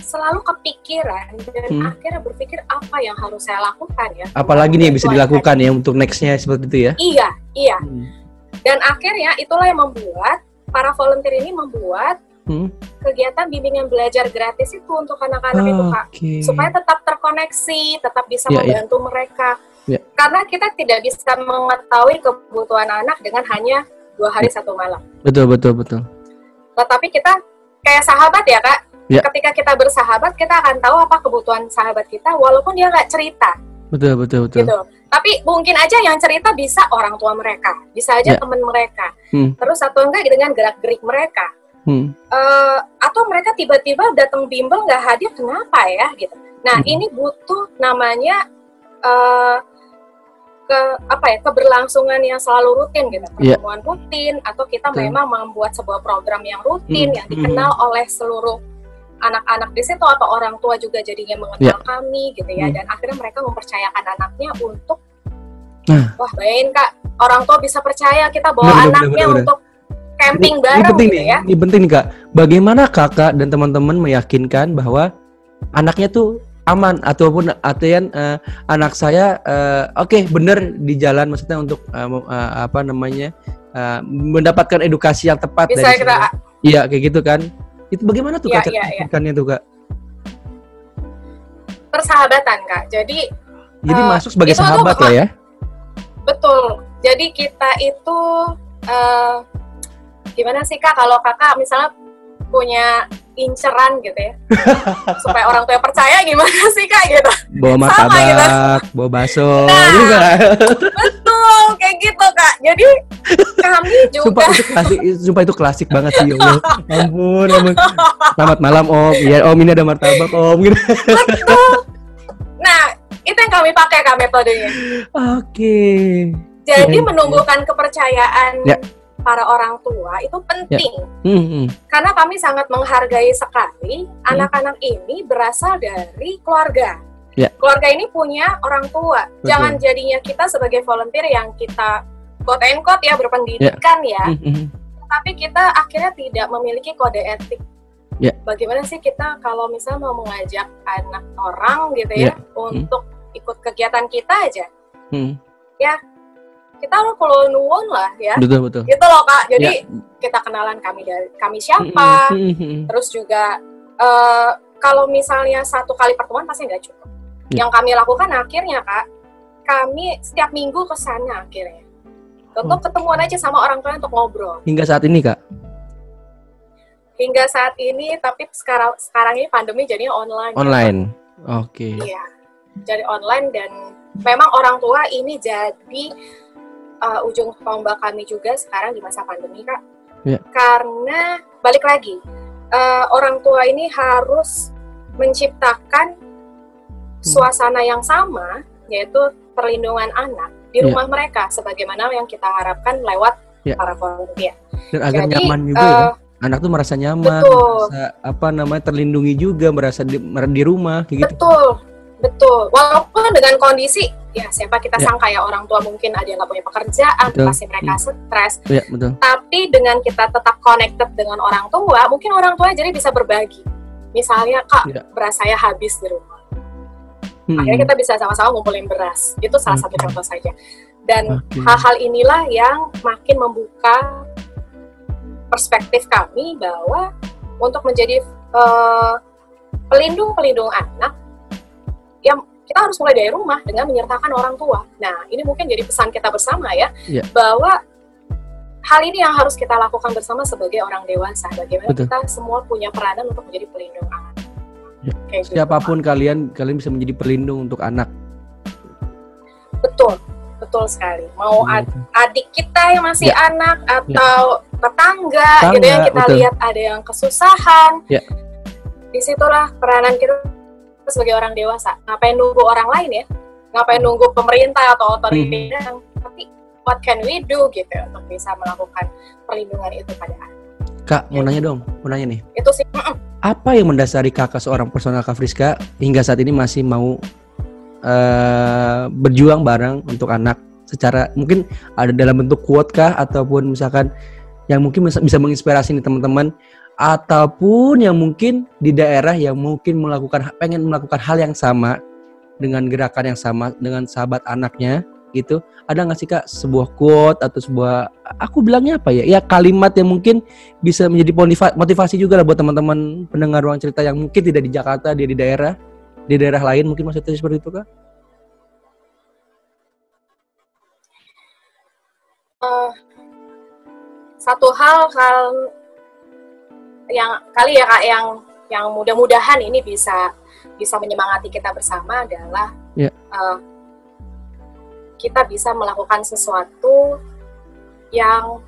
selalu kepikiran dan hmm. akhirnya berpikir apa yang harus saya lakukan ya. Apalagi nih yang bisa dilakukan ya untuk nextnya seperti itu ya? Iya, iya. Hmm. Dan akhirnya itulah yang membuat para volunteer ini membuat hmm. kegiatan bimbingan belajar gratis itu untuk anak-anak oh, itu kak, okay. supaya tetap terkoneksi, tetap bisa yeah, iya. membantu yeah. mereka. Yeah. Karena kita tidak bisa mengetahui kebutuhan anak dengan hanya dua hari yeah. satu malam. Betul betul betul. Tetapi kita kayak sahabat ya kak. Yeah. Ketika kita bersahabat, kita akan tahu apa kebutuhan sahabat kita, walaupun dia nggak cerita. Betul betul betul. Gitu. Tapi mungkin aja yang cerita bisa orang tua mereka, bisa aja yeah. teman mereka. Hmm. Terus atau enggak dengan gerak gerik mereka hmm. uh, atau mereka tiba-tiba datang bimbel nggak hadir kenapa ya gitu nah hmm. ini butuh namanya uh, ke apa ya keberlangsungan yang selalu rutin gitu iya. pertemuan yeah. rutin atau kita Betul. memang membuat sebuah program yang rutin hmm. yang dikenal hmm. oleh seluruh anak-anak di situ atau orang tua juga jadinya mengenal yeah. kami gitu ya hmm. dan akhirnya mereka mempercayakan anaknya untuk nah. wah bayangin kak orang tua bisa percaya kita bawa bener, anaknya bener, bener, untuk camping ini, bareng ini penting gitu nih, ya. Ini penting nih Kak. Bagaimana Kakak dan teman-teman meyakinkan bahwa anaknya tuh aman ataupun artian uh, anak saya uh, oke okay, bener di jalan maksudnya untuk uh, uh, apa namanya uh, mendapatkan edukasi yang tepat Bisa dari kita Iya kayak gitu kan. Itu bagaimana tuh ya, Kak ya, ya. tuh Kak? Persahabatan Kak. Jadi Jadi uh, masuk sebagai sahabat lah ya. Betul. Jadi kita itu uh, gimana sih kak kalau kakak misalnya punya inceran gitu ya. Supaya orang tua percaya gimana sih kak gitu. Bawa martabak gitu. bawa bakso nah, juga betul kayak gitu kak. Jadi kami juga sumpah itu klasik sumpah itu klasik banget sih ya Allah. Ampun ampun. Selamat malam om. Ya om ini ada martabak om gitu. Betul. Nah itu yang kami pakai kak metodenya. Oke. Okay. jadi ya, menumbuhkan ya. kepercayaan ya para orang tua itu penting ya. hmm, hmm. karena kami sangat menghargai sekali hmm. anak-anak ini berasal dari keluarga. Ya. Keluarga ini punya orang tua. Betul. Jangan jadinya kita sebagai volunteer yang kita quote and quote ya berpendidikan ya, ya. Hmm, hmm. tapi kita akhirnya tidak memiliki kode etik. Ya. Bagaimana sih kita kalau misalnya mau mengajak anak orang gitu ya, ya. untuk hmm. ikut kegiatan kita aja, hmm. ya kita harus kalau nuwun lah ya. Betul betul. Gitu loh kak. Jadi ya. kita kenalan kami dari kami siapa. terus juga uh, kalau misalnya satu kali pertemuan pasti nggak cukup. Ya. yang kami lakukan akhirnya kak kami setiap minggu ke sana akhirnya. Untuk oh. ketemuan aja sama orang tua untuk ngobrol. Hingga saat ini kak? Hingga saat ini tapi sekarang sekarang ini pandemi jadinya online. Online. Oke. Okay. iya. Jadi online dan memang orang tua ini jadi uh, ujung tombak kami juga sekarang di masa pandemi kak yeah. karena balik lagi uh, orang tua ini harus menciptakan hmm. suasana yang sama yaitu perlindungan anak di yeah. rumah mereka sebagaimana yang kita harapkan lewat yeah. para volunteer dan agar Jadi, nyaman juga uh, ya anak tuh merasa nyaman betul. merasa apa namanya terlindungi juga merasa di, di rumah kayak gitu betul betul walaupun dengan kondisi ya siapa kita ya. sangka ya orang tua mungkin ada yang nggak punya pekerjaan betul. pasti mereka hmm. stres ya, betul. tapi dengan kita tetap connected dengan orang tua mungkin orang tua jadi bisa berbagi misalnya kak ya. beras saya habis di rumah hmm. akhirnya kita bisa sama-sama ngumpulin beras itu salah okay. satu contoh saja dan hal-hal okay. inilah yang makin membuka perspektif kami bahwa untuk menjadi uh, pelindung pelindung anak yang kita harus mulai dari rumah dengan menyertakan orang tua. Nah, ini mungkin jadi pesan kita bersama ya, yeah. bahwa hal ini yang harus kita lakukan bersama sebagai orang dewasa. Bagaimana Betul. kita semua punya peranan untuk menjadi pelindung anak. Ya. Gitu, Siapa pun gitu. kalian, kalian bisa menjadi pelindung untuk anak. Betul, betul sekali. Mau ad adik kita yang masih ya. anak ya. atau ya. tetangga, tetangga gitu yang kita betul. lihat ada yang kesusahan. Ya. Di situlah peranan kita sebagai orang dewasa. Ngapain nunggu orang lain ya? Ngapain nunggu pemerintah atau otoritas hmm. tapi what can we do? gitu untuk bisa melakukan perlindungan itu pada anak. Kak mau nanya dong mau nanya nih. Itu sih apa yang mendasari kakak seorang personal Kak Friska hingga saat ini masih mau uh, berjuang bareng untuk anak secara mungkin ada dalam bentuk quote kah ataupun misalkan yang mungkin bisa, bisa menginspirasi nih teman-teman ataupun yang mungkin di daerah yang mungkin melakukan pengen melakukan hal yang sama dengan gerakan yang sama dengan sahabat anaknya gitu. Ada nggak sih kak sebuah quote atau sebuah aku bilangnya apa ya? Ya kalimat yang mungkin bisa menjadi motivasi juga lah buat teman-teman pendengar ruang cerita yang mungkin tidak di Jakarta dia di daerah di daerah lain mungkin maksudnya seperti itu kak? Uh, satu hal hal yang kali ya kak yang yang mudah-mudahan ini bisa bisa menyemangati kita bersama adalah yeah. Ya. uh, kita bisa melakukan sesuatu yang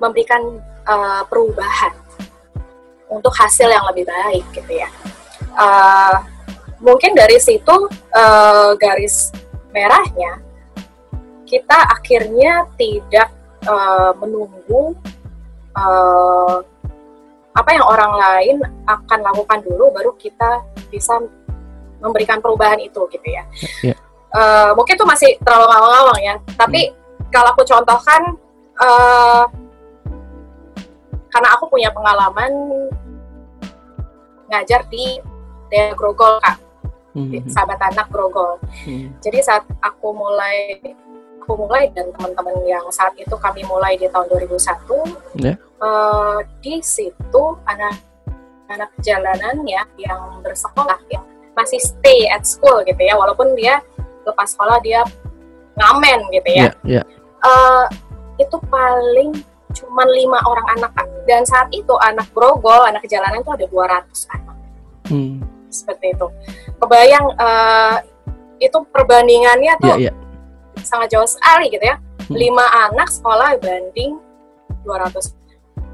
memberikan uh, perubahan untuk hasil yang lebih baik gitu ya. Uh, mungkin dari situ uh, garis merahnya kita akhirnya tidak uh, menunggu uh, apa yang orang lain akan lakukan dulu baru kita bisa memberikan perubahan itu gitu ya. Yeah. Uh, mungkin itu masih terlalu ngawang-ngawang ya. Tapi hmm. kalau aku contohkan uh, karena aku punya pengalaman ngajar di daerah Grogol kak, hmm. sahabat anak Grogol. Hmm. Jadi saat aku mulai aku mulai dan teman-teman yang saat itu kami mulai di tahun 2001 yeah. uh, di situ anak anak jalanan ya yang bersekolah yang masih stay at school gitu ya walaupun dia lepas sekolah dia ngamen gitu ya yeah, yeah. Uh, itu paling cuma lima orang anak dan saat itu anak grogol anak jalanan itu ada 200 anak hmm. seperti itu kebayang uh, itu perbandingannya tuh yeah, yeah sangat jauh sekali gitu ya. Hmm. Lima anak sekolah banding 200.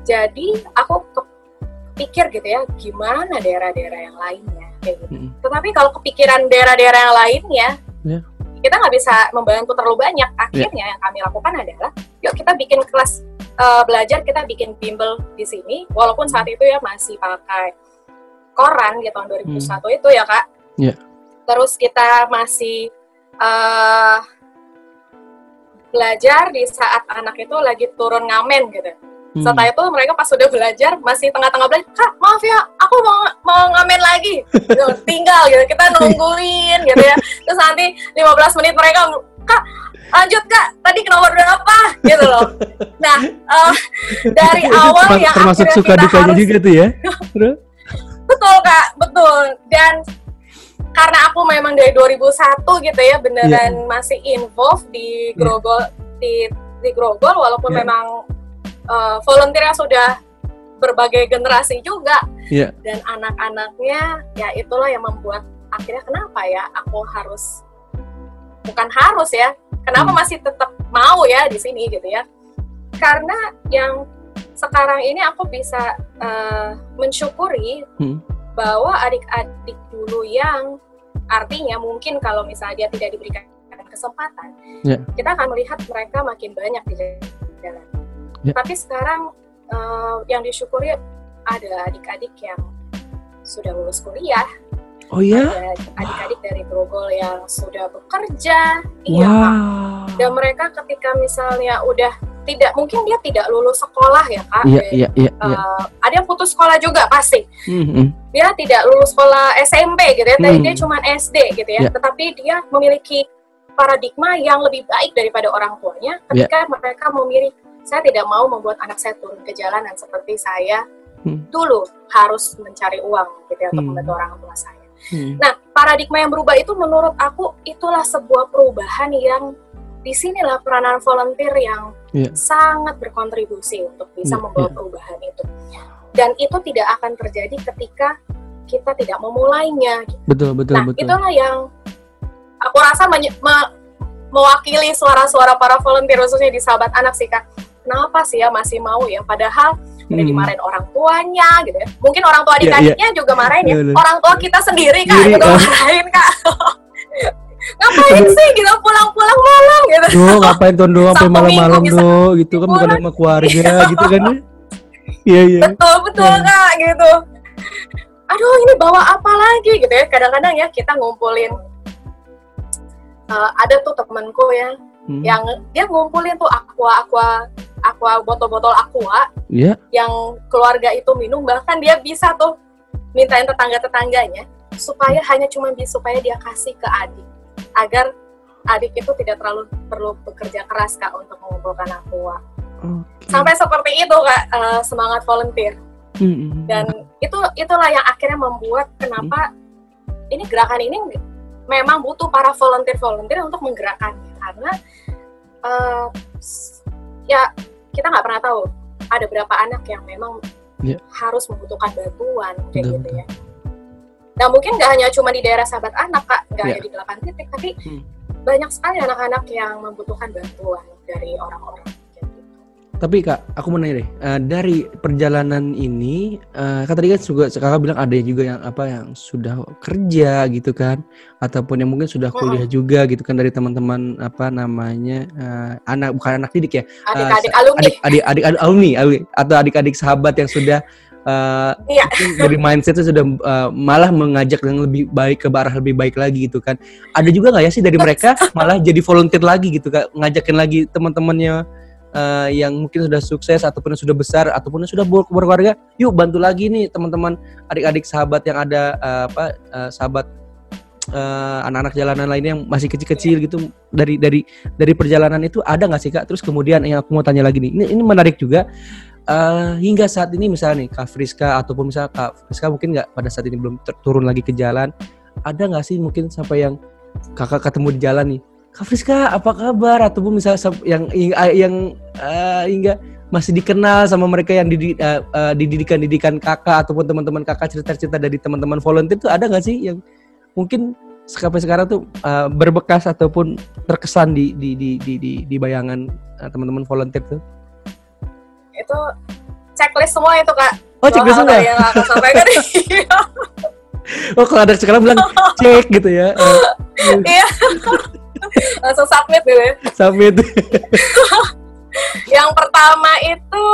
Jadi aku kepikir gitu ya, gimana daerah-daerah yang lainnya kayak gitu. Hmm. Tetapi kalau kepikiran daerah-daerah yang lainnya, yeah. kita nggak bisa membantu terlalu banyak. Akhirnya yeah. yang kami lakukan adalah, yuk kita bikin kelas uh, belajar, kita bikin bimbel di sini, walaupun saat itu ya masih pakai koran di tahun 2001 hmm. itu ya kak. Yeah. Terus kita masih uh, belajar di saat anak itu lagi turun ngamen gitu. Hmm. Setelah itu mereka pas sudah belajar masih tengah-tengah belajar, kak maaf ya, aku mau mau ngamen lagi. gitu, tinggal gitu, kita nungguin gitu ya. Terus nanti 15 menit mereka, kak lanjut kak, tadi kenapa berapa gitu loh. Nah uh, dari awal yang termasuk suka dukanya harus, juga tuh ya. betul kak, betul. Dan karena aku memang dari 2001 gitu ya beneran yeah. masih involved di iya. Grogol yeah. di di Grogol walaupun yeah. memang uh, volunteernya sudah berbagai generasi juga yeah. dan anak-anaknya ya itulah yang membuat akhirnya kenapa ya aku harus bukan harus ya kenapa hmm. masih tetap mau ya di sini gitu ya karena yang sekarang ini aku bisa uh, mensyukuri hmm bahwa adik-adik dulu yang artinya mungkin kalau misalnya dia tidak diberikan kesempatan, yeah. kita akan melihat mereka makin banyak di jalan. Yeah. Tapi sekarang uh, yang disyukuri ada adik-adik yang sudah lulus kuliah. Oh iya? Ada adik-adik dari Grogol yang sudah bekerja. Iya, wow. Iya, Dan mereka ketika misalnya udah tidak mungkin dia tidak lulus sekolah ya kak. Iya iya iya. Uh, ada yang putus sekolah juga pasti. Mm-hmm. Dia tidak lulus sekolah SMP gitu ya. Tadi mm. dia cuma SD gitu ya. Yeah. Tetapi dia memiliki paradigma yang lebih baik daripada orang tuanya ketika yeah. mereka memilih saya tidak mau membuat anak saya turun ke jalanan seperti saya hmm. dulu harus mencari uang gitu ya hmm. untuk membantu orang tua saya. Hmm. Nah, paradigma yang berubah itu menurut aku itulah sebuah perubahan yang di sinilah peranan volunteer yang yeah. sangat berkontribusi untuk bisa yeah, membawa yeah. perubahan itu. Dan itu tidak akan terjadi ketika kita tidak memulainya. Betul, betul, nah, betul. itulah yang aku rasa me mewakili suara-suara para volunteer khususnya di sahabat anak sih kak. Kenapa sih ya masih mau ya? Padahal udah hmm. dimarahin orang tuanya gitu ya. Mungkin orang tua iya, iya. adik-adiknya yeah, yeah. juga marahin ya. Orang tua kita sendiri kak Diri, gitu oh. marahin kak. ngapain sih gitu pulang-pulang malam gitu Duh, ngapain tuh doang sampai malam-malam tuh gitu kan bukan sama keluarga gitu kan ya iya iya betul betul yeah. kak gitu aduh ini bawa apa lagi gitu ya kadang-kadang ya kita ngumpulin uh, ada tuh temanku ya hmm. yang dia ngumpulin tuh aqua aqua aqua botol-botol aqua yeah. yang keluarga itu minum bahkan dia bisa tuh mintain tetangga-tetangganya supaya hanya cuma bisa supaya dia kasih ke adik agar adik itu tidak terlalu perlu bekerja keras kak untuk mengumpulkan aqua okay. sampai seperti itu kak uh, semangat volunteer hmm. dan itu itulah yang akhirnya membuat kenapa hmm. ini gerakan ini memang butuh para volunteer-volunteer untuk menggerakkannya karena uh, ya kita nggak pernah tahu ada berapa anak yang memang yeah. harus membutuhkan bantuan kayak gitu ya. Nah mungkin nggak hanya cuma di daerah sahabat anak kak, nggak yeah. hanya di delapan titik, tapi hmm. banyak sekali anak-anak yang membutuhkan bantuan dari orang-orang. Tapi kak, aku mau nanya deh, uh, dari perjalanan ini, uh, kan tadi kan juga kakak bilang ada juga yang apa yang sudah kerja gitu kan, ataupun yang mungkin sudah kuliah juga gitu kan dari teman-teman apa namanya uh, anak bukan anak didik ya, adik-adik uh, alumni, adik, adik, adik alumni, atau adik-adik sahabat yang sudah uh, iya. dari mindset itu sudah uh, malah mengajak yang lebih baik ke arah lebih baik lagi gitu kan. Ada juga nggak ya sih dari mereka malah jadi volunteer lagi gitu kan, ngajakin lagi teman-temannya uh, yang mungkin sudah sukses ataupun sudah besar ataupun sudah berkeluarga, yuk bantu lagi nih teman-teman adik-adik sahabat yang ada uh, apa uh, sahabat anak-anak uh, jalanan lainnya yang masih kecil-kecil gitu dari dari dari perjalanan itu ada nggak sih kak? Terus kemudian yang aku mau tanya lagi nih, ini ini menarik juga. Uh, hingga saat ini misalnya nih Kak Friska ataupun misalnya Kak Friska mungkin nggak pada saat ini belum turun lagi ke jalan, ada nggak sih mungkin sampai yang kakak ketemu di jalan nih, Kak Friska apa kabar ataupun misalnya yang yang uh, hingga masih dikenal sama mereka yang didi, uh, uh, dididikan-didikan kakak ataupun teman-teman kakak cerita-cerita dari teman-teman volunteer itu ada nggak sih yang mungkin sampai sekarang tuh uh, berbekas ataupun terkesan di di di di di, di bayangan uh, teman-teman volunteer tuh? Itu checklist semua itu kak. Oh checklist semua. Yang aku sampaikan. oh kalau ada sekarang bilang cek gitu ya. Iya langsung submit dulu ya submit yang pertama itu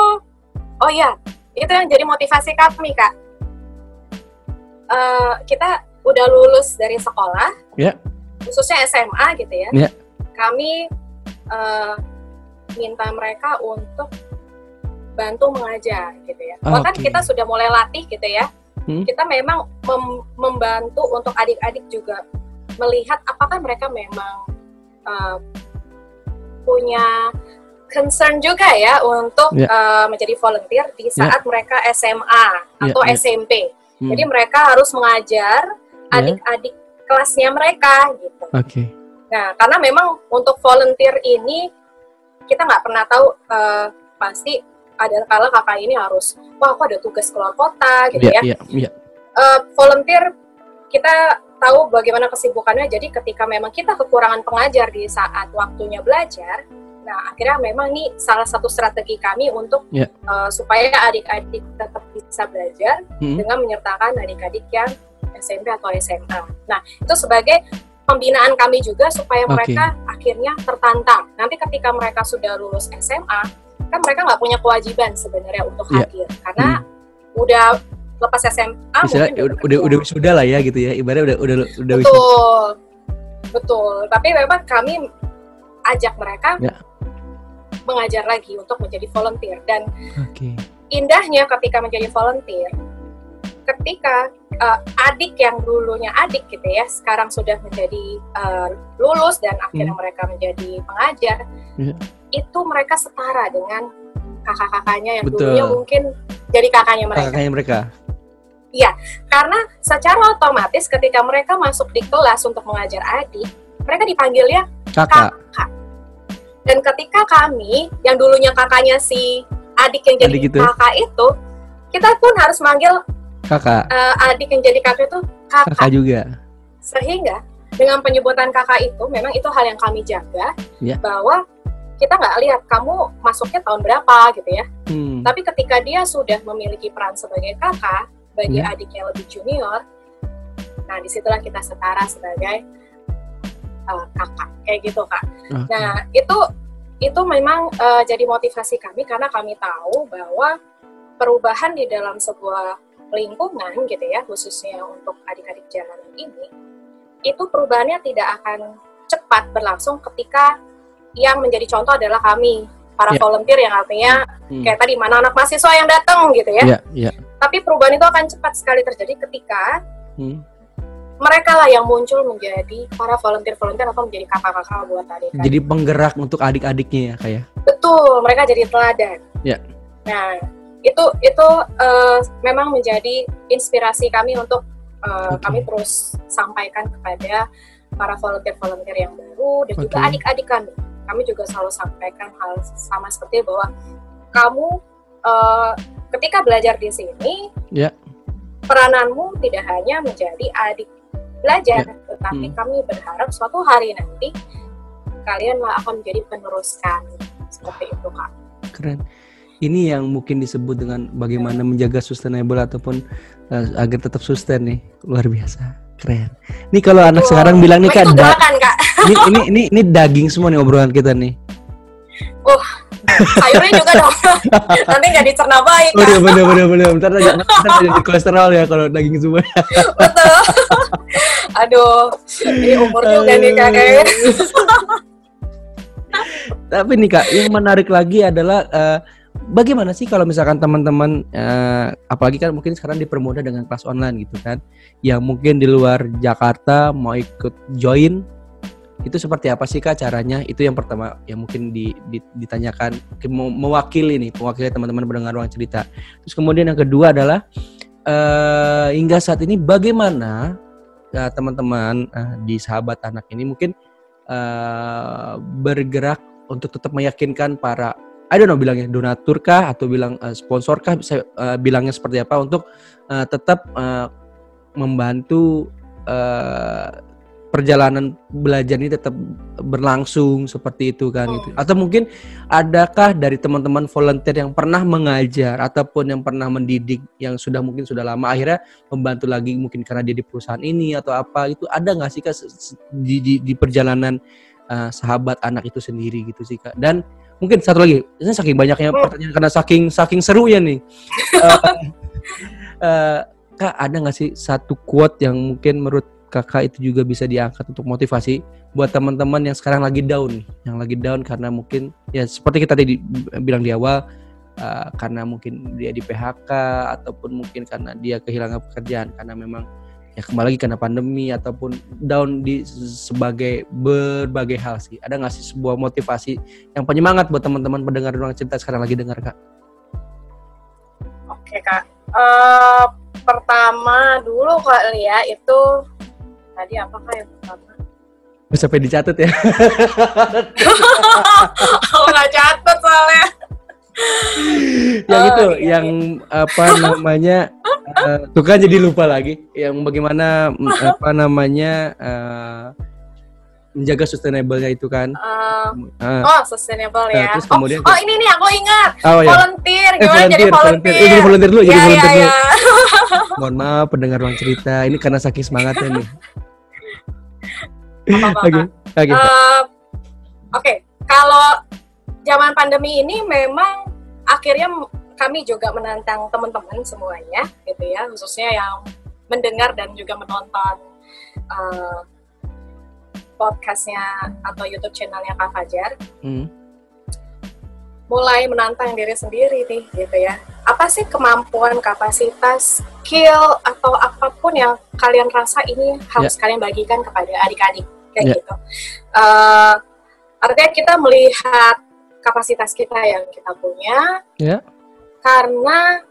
oh ya itu yang jadi motivasi kami kak uh, kita udah lulus dari sekolah yeah. khususnya SMA gitu ya yeah. kami uh, minta mereka untuk bantu mengajar gitu ya oh, okay. kita sudah mulai latih gitu ya hmm? kita memang mem membantu untuk adik-adik juga melihat apakah mereka memang uh, punya concern juga ya untuk yeah. Ya. uh, menjadi volunteer di ya. saat yeah. mereka SMA ya, atau yeah, SMP. Hmm. Jadi mereka harus mengajar adik-adik yeah. kelasnya mereka gitu. Oke. Okay. Nah, karena memang untuk volunteer ini kita nggak pernah tahu uh, pasti ada kala kakak ini harus wah aku ada tugas keluar kota gitu yeah, ya. Yeah, yeah. Uh, volunteer kita tahu bagaimana kesibukannya. Jadi ketika memang kita kekurangan pengajar di saat waktunya belajar, nah akhirnya memang ini salah satu strategi kami untuk yeah. Ya. uh, supaya adik-adik tetap bisa belajar hmm. dengan menyertakan adik-adik yang SMP atau SMA. Nah itu sebagai pembinaan kami juga supaya okay. mereka akhirnya tertantang. Nanti ketika mereka sudah lulus SMA, kan mereka nggak punya kewajiban sebenarnya untuk yeah. hadir karena hmm. udah lepas SMA Istilah, udah, udah udah sudah lah ya gitu ya ibaratnya udah udah udah betul wisuda. betul tapi memang kami ajak mereka ya. mengajar lagi untuk menjadi volunteer dan okay. indahnya ketika menjadi volunteer ketika uh, adik yang dulunya adik gitu ya sekarang sudah menjadi uh, lulus dan akhirnya hmm. mereka menjadi pengajar ya. itu mereka setara dengan kakak-kakaknya yang Betul. dulunya mungkin jadi kakaknya mereka. Kakaknya mereka. Iya, karena secara otomatis ketika mereka masuk di kelas untuk mengajar adik, mereka dipanggilnya kakak. kakak. Dan ketika kami, yang dulunya kakaknya si adik yang jadi adik itu. kakak itu, kita pun harus manggil kakak. Uh, adik yang jadi kakak itu kakak. Kakak juga. Sehingga dengan penyebutan kakak itu, memang itu hal yang kami jaga ya. bahwa kita nggak lihat kamu masuknya tahun berapa gitu ya. Hmm. Tapi ketika dia sudah memiliki peran sebagai kakak, bagi yeah. adik yang lebih junior nah di situlah kita setara sebagai uh, kakak kayak gitu kak okay. nah itu itu memang uh, jadi motivasi kami karena kami tahu bahwa perubahan di dalam sebuah lingkungan gitu ya khususnya untuk adik-adik jalanan ini itu perubahannya tidak akan cepat berlangsung ketika yang menjadi contoh adalah kami para Ya. volunteer yang artinya Hmm. kayak tadi mana anak mahasiswa yang datang gitu ya. Iya, iya. Tapi perubahan itu akan cepat sekali terjadi ketika Hmm. mereka lah yang muncul menjadi para volunteer-volunteer atau menjadi kakak-kakak buat adik Jadi penggerak untuk adik-adiknya ya kayak. Betul, mereka jadi teladan. Ya. Nah, itu itu eh, memang menjadi inspirasi kami untuk eh, Oke. kami terus sampaikan kepada para volunteer-volunteer yang baru dan juga Oke. adik-adik kami. Kami juga selalu sampaikan hal sama seperti bahwa kamu eh, ketika belajar di sini, Ya. perananmu tidak hanya menjadi adik belajar, tetapi Hmm. kami berharap suatu hari nanti kalianlah akan menjadi penerus kami seperti itu kak. Keren. Ini yang mungkin disebut dengan bagaimana menjaga sustainable ataupun eh, agar tetap sustain nih. Luar biasa. Keren. Nih kalau anak Betul. sekarang bilang nih Oh, kak, da- kak. Ini, ini ini ini daging semua nih obrolan kita nih. Sayurnya juga dong. Nanti nggak dicerna baik kak. iya bener bener bener. Ntar aja jadi kolesterol ya kalau daging semua. Betul. Aduh, ini umur juga nih kak kayaknya. Tapi nih kak, yang menarik lagi adalah eh, bagaimana sih kalau misalkan teman-teman, eh, apalagi kan mungkin sekarang dipermudah dengan kelas online gitu kan, yang mungkin di luar Jakarta mau ikut join, itu seperti apa sih kak caranya? Itu yang pertama yang mungkin di- di- ditanyakan mewakili nih, mewakili teman-teman mendengar ruang cerita. Terus kemudian yang kedua adalah eh, hingga saat ini bagaimana eh, teman-teman eh, di sahabat anak ini mungkin eh, bergerak untuk tetap meyakinkan para I don't know bilangnya donatur kah atau bilang eh, sponsor kah bisa eh, bilangnya seperti apa untuk eh, tetap eh, membantu perjalanan belajar ini tetap berlangsung seperti itu kan gitu. Atau mungkin adakah dari teman-teman volunteer yang pernah mengajar ataupun yang pernah mendidik yang sudah mungkin sudah lama akhirnya membantu lagi mungkin karena dia di perusahaan ini atau apa itu ada nggak sih kak di, di, di perjalanan uh, sahabat anak itu sendiri gitu sih kak dan mungkin satu lagi ini saking banyaknya Hmm. pertanyaan karena saking saking serunya nih Eh, eh, kak ada nggak sih satu quote yang mungkin menurut kakak itu juga bisa diangkat untuk motivasi buat teman-teman yang sekarang lagi down yang lagi down karena mungkin ya seperti kita tadi bilang di awal uh, karena mungkin dia di PHK ataupun mungkin karena dia kehilangan pekerjaan karena memang ya kembali lagi karena pandemi ataupun down di sebagai berbagai hal sih ada nggak sih sebuah motivasi yang penyemangat buat teman-teman pendengar ruang cerita sekarang lagi dengar kak Oke kak. Eh, pertama dulu kali ya itu tadi apa kak yang pertama? Nggak sampai dicatat ya Aku nggak catat soalnya. yang Oh, itu iya, yang apa namanya eh, tuh kan jadi lupa lagi yang bagaimana mm, apa namanya eh, menjaga sustainable-nya itu kan Eh, Ah, oh sustainable Nah, ya. terus Oh, kemudian- oh, ini nih aku ingat. oh ya Volunteer Eh, gimana jadi volunteer? Eh, jadi volunteer dulu jadi Ya ya volunteer dulu ya. mohon maaf pendengar ruang cerita ini karena saking semangatnya nih Apa-apa, oke Eh, Oke, kalau zaman pandemi ini memang akhirnya kami juga menantang teman-teman semuanya, gitu ya, khususnya yang mendengar dan juga menonton eh, podcastnya atau YouTube channelnya Kak Fajar, Hmm, mulai menantang diri sendiri nih, gitu ya. Apa sih kemampuan, kapasitas, skill atau apa pun yang kalian rasa ini harus kalian bagikan kepada adik-adik kayak Ya. gitu. Eh, artinya kita melihat kapasitas kita yang kita punya, Ya. karena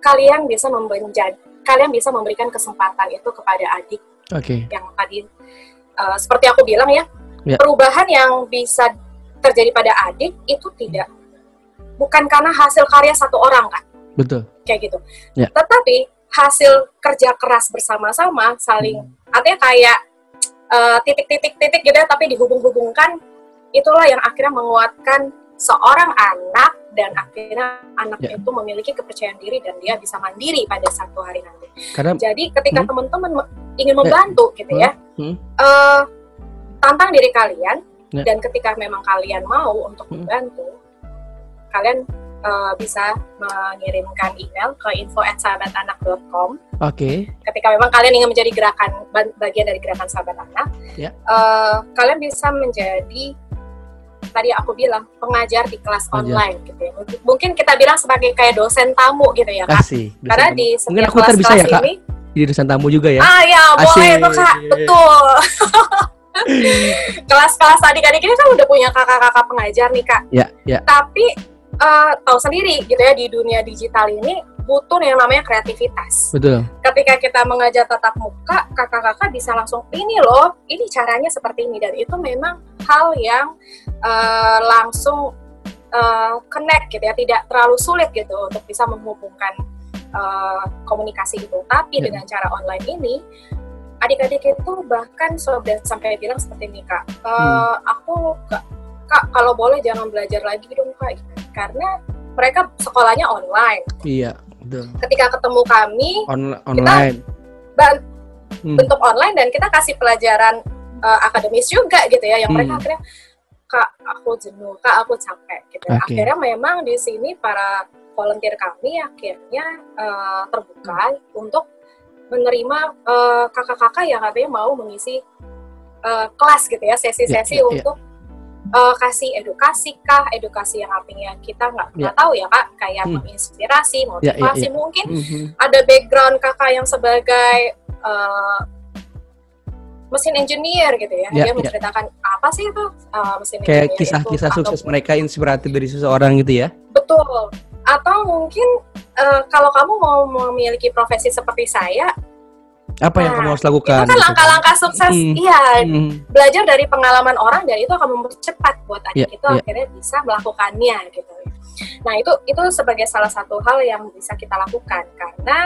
kalian bisa membenjadi, kalian bisa memberikan kesempatan itu kepada adik oke yang tadi uh, seperti aku bilang ya, Ya. perubahan yang bisa terjadi pada adik itu tidak bukan karena hasil karya satu orang kan betul kayak gitu Ya. tetapi hasil kerja keras bersama-sama saling Hmm. artinya kayak uh, titik-titik-titik gitu ya, tapi dihubung-hubungkan itulah yang akhirnya menguatkan seorang anak dan akhirnya anak Ya. itu memiliki kepercayaan diri dan dia bisa mandiri pada satu hari nanti karena jadi ketika Hmm. teman-teman ingin membantu gitu ya, Hmm. eh, tantang diri kalian Ya. dan ketika memang kalian mau untuk Hmm. membantu, kalian eh, bisa mengirimkan email ke info@sahabatanak.com oke ketika memang kalian ingin menjadi gerakan ba- bagian dari gerakan sahabat anak. Ya. eh, kalian bisa menjadi tadi aku bilang pengajar di kelas Pengajar. online gitu ya. Mungkin- kita bilang sebagai kayak dosen tamu gitu ya kak. Kasih. Karena di Mungkin setiap aku ntar bisa kelas-kelas ya, Kak? ini, Jadi dosen tamu juga ya. ah ya boleh Asik. tuh kak, betul. Kelas-kelas adik-adik ini kan udah punya kakak-kakak pengajar nih kak. Ya, ya. Tapi eh, tahu sendiri gitu ya di dunia digital ini butuh yang namanya kreativitas. Betul. ketika kita mengajar tatap muka, kakak-kakak bisa langsung ini loh, ini caranya seperti ini dan itu memang hal yang eh, langsung eh, connect gitu ya, tidak terlalu sulit gitu untuk bisa menghubungkan eh, komunikasi itu. Tapi Ya. dengan cara online ini, adik-adik itu bahkan sudah sampai bilang seperti ini kak, "Eh, Hmm. aku kak kalau boleh jangan belajar lagi dong kak, karena mereka sekolahnya online. Iya, betul. Ketika ketemu kami, On- online. ban- Hmm. bentuk online dan kita kasih pelajaran uh, akademis juga gitu ya yang mereka Hmm. akhirnya kak aku jenuh kak aku capek gitu. Oke. akhirnya memang di sini para volunteer kami akhirnya uh, terbuka untuk menerima uh, kakak-kakak yang katanya mau mengisi uh, kelas gitu ya sesi-sesi Ya, ya, ya. untuk uh, kasih edukasi kah edukasi yang artinya kita nggak nggak tahu ya kak kayak Hmm. menginspirasi Ya, ya, motivasi ya. mungkin Mhm. ada background kakak yang sebagai uh, mesin engineer gitu ya, Ya, dia ya. menceritakan apa sih itu uh, mesin Kayak engineer kisah-kisah sukses atau, mereka inspiratif dari seseorang gitu ya. betul atau mungkin uh, kalau kamu mau memiliki profesi seperti saya Apa yang Nah, kamu harus itu lakukan? kan gitu. langkah-langkah sukses iya Mhm. belajar dari pengalaman orang dan itu akan mempercepat buat adik Ya, itu ya. akhirnya bisa melakukannya gitu. Nah itu itu sebagai salah satu hal yang bisa kita lakukan karena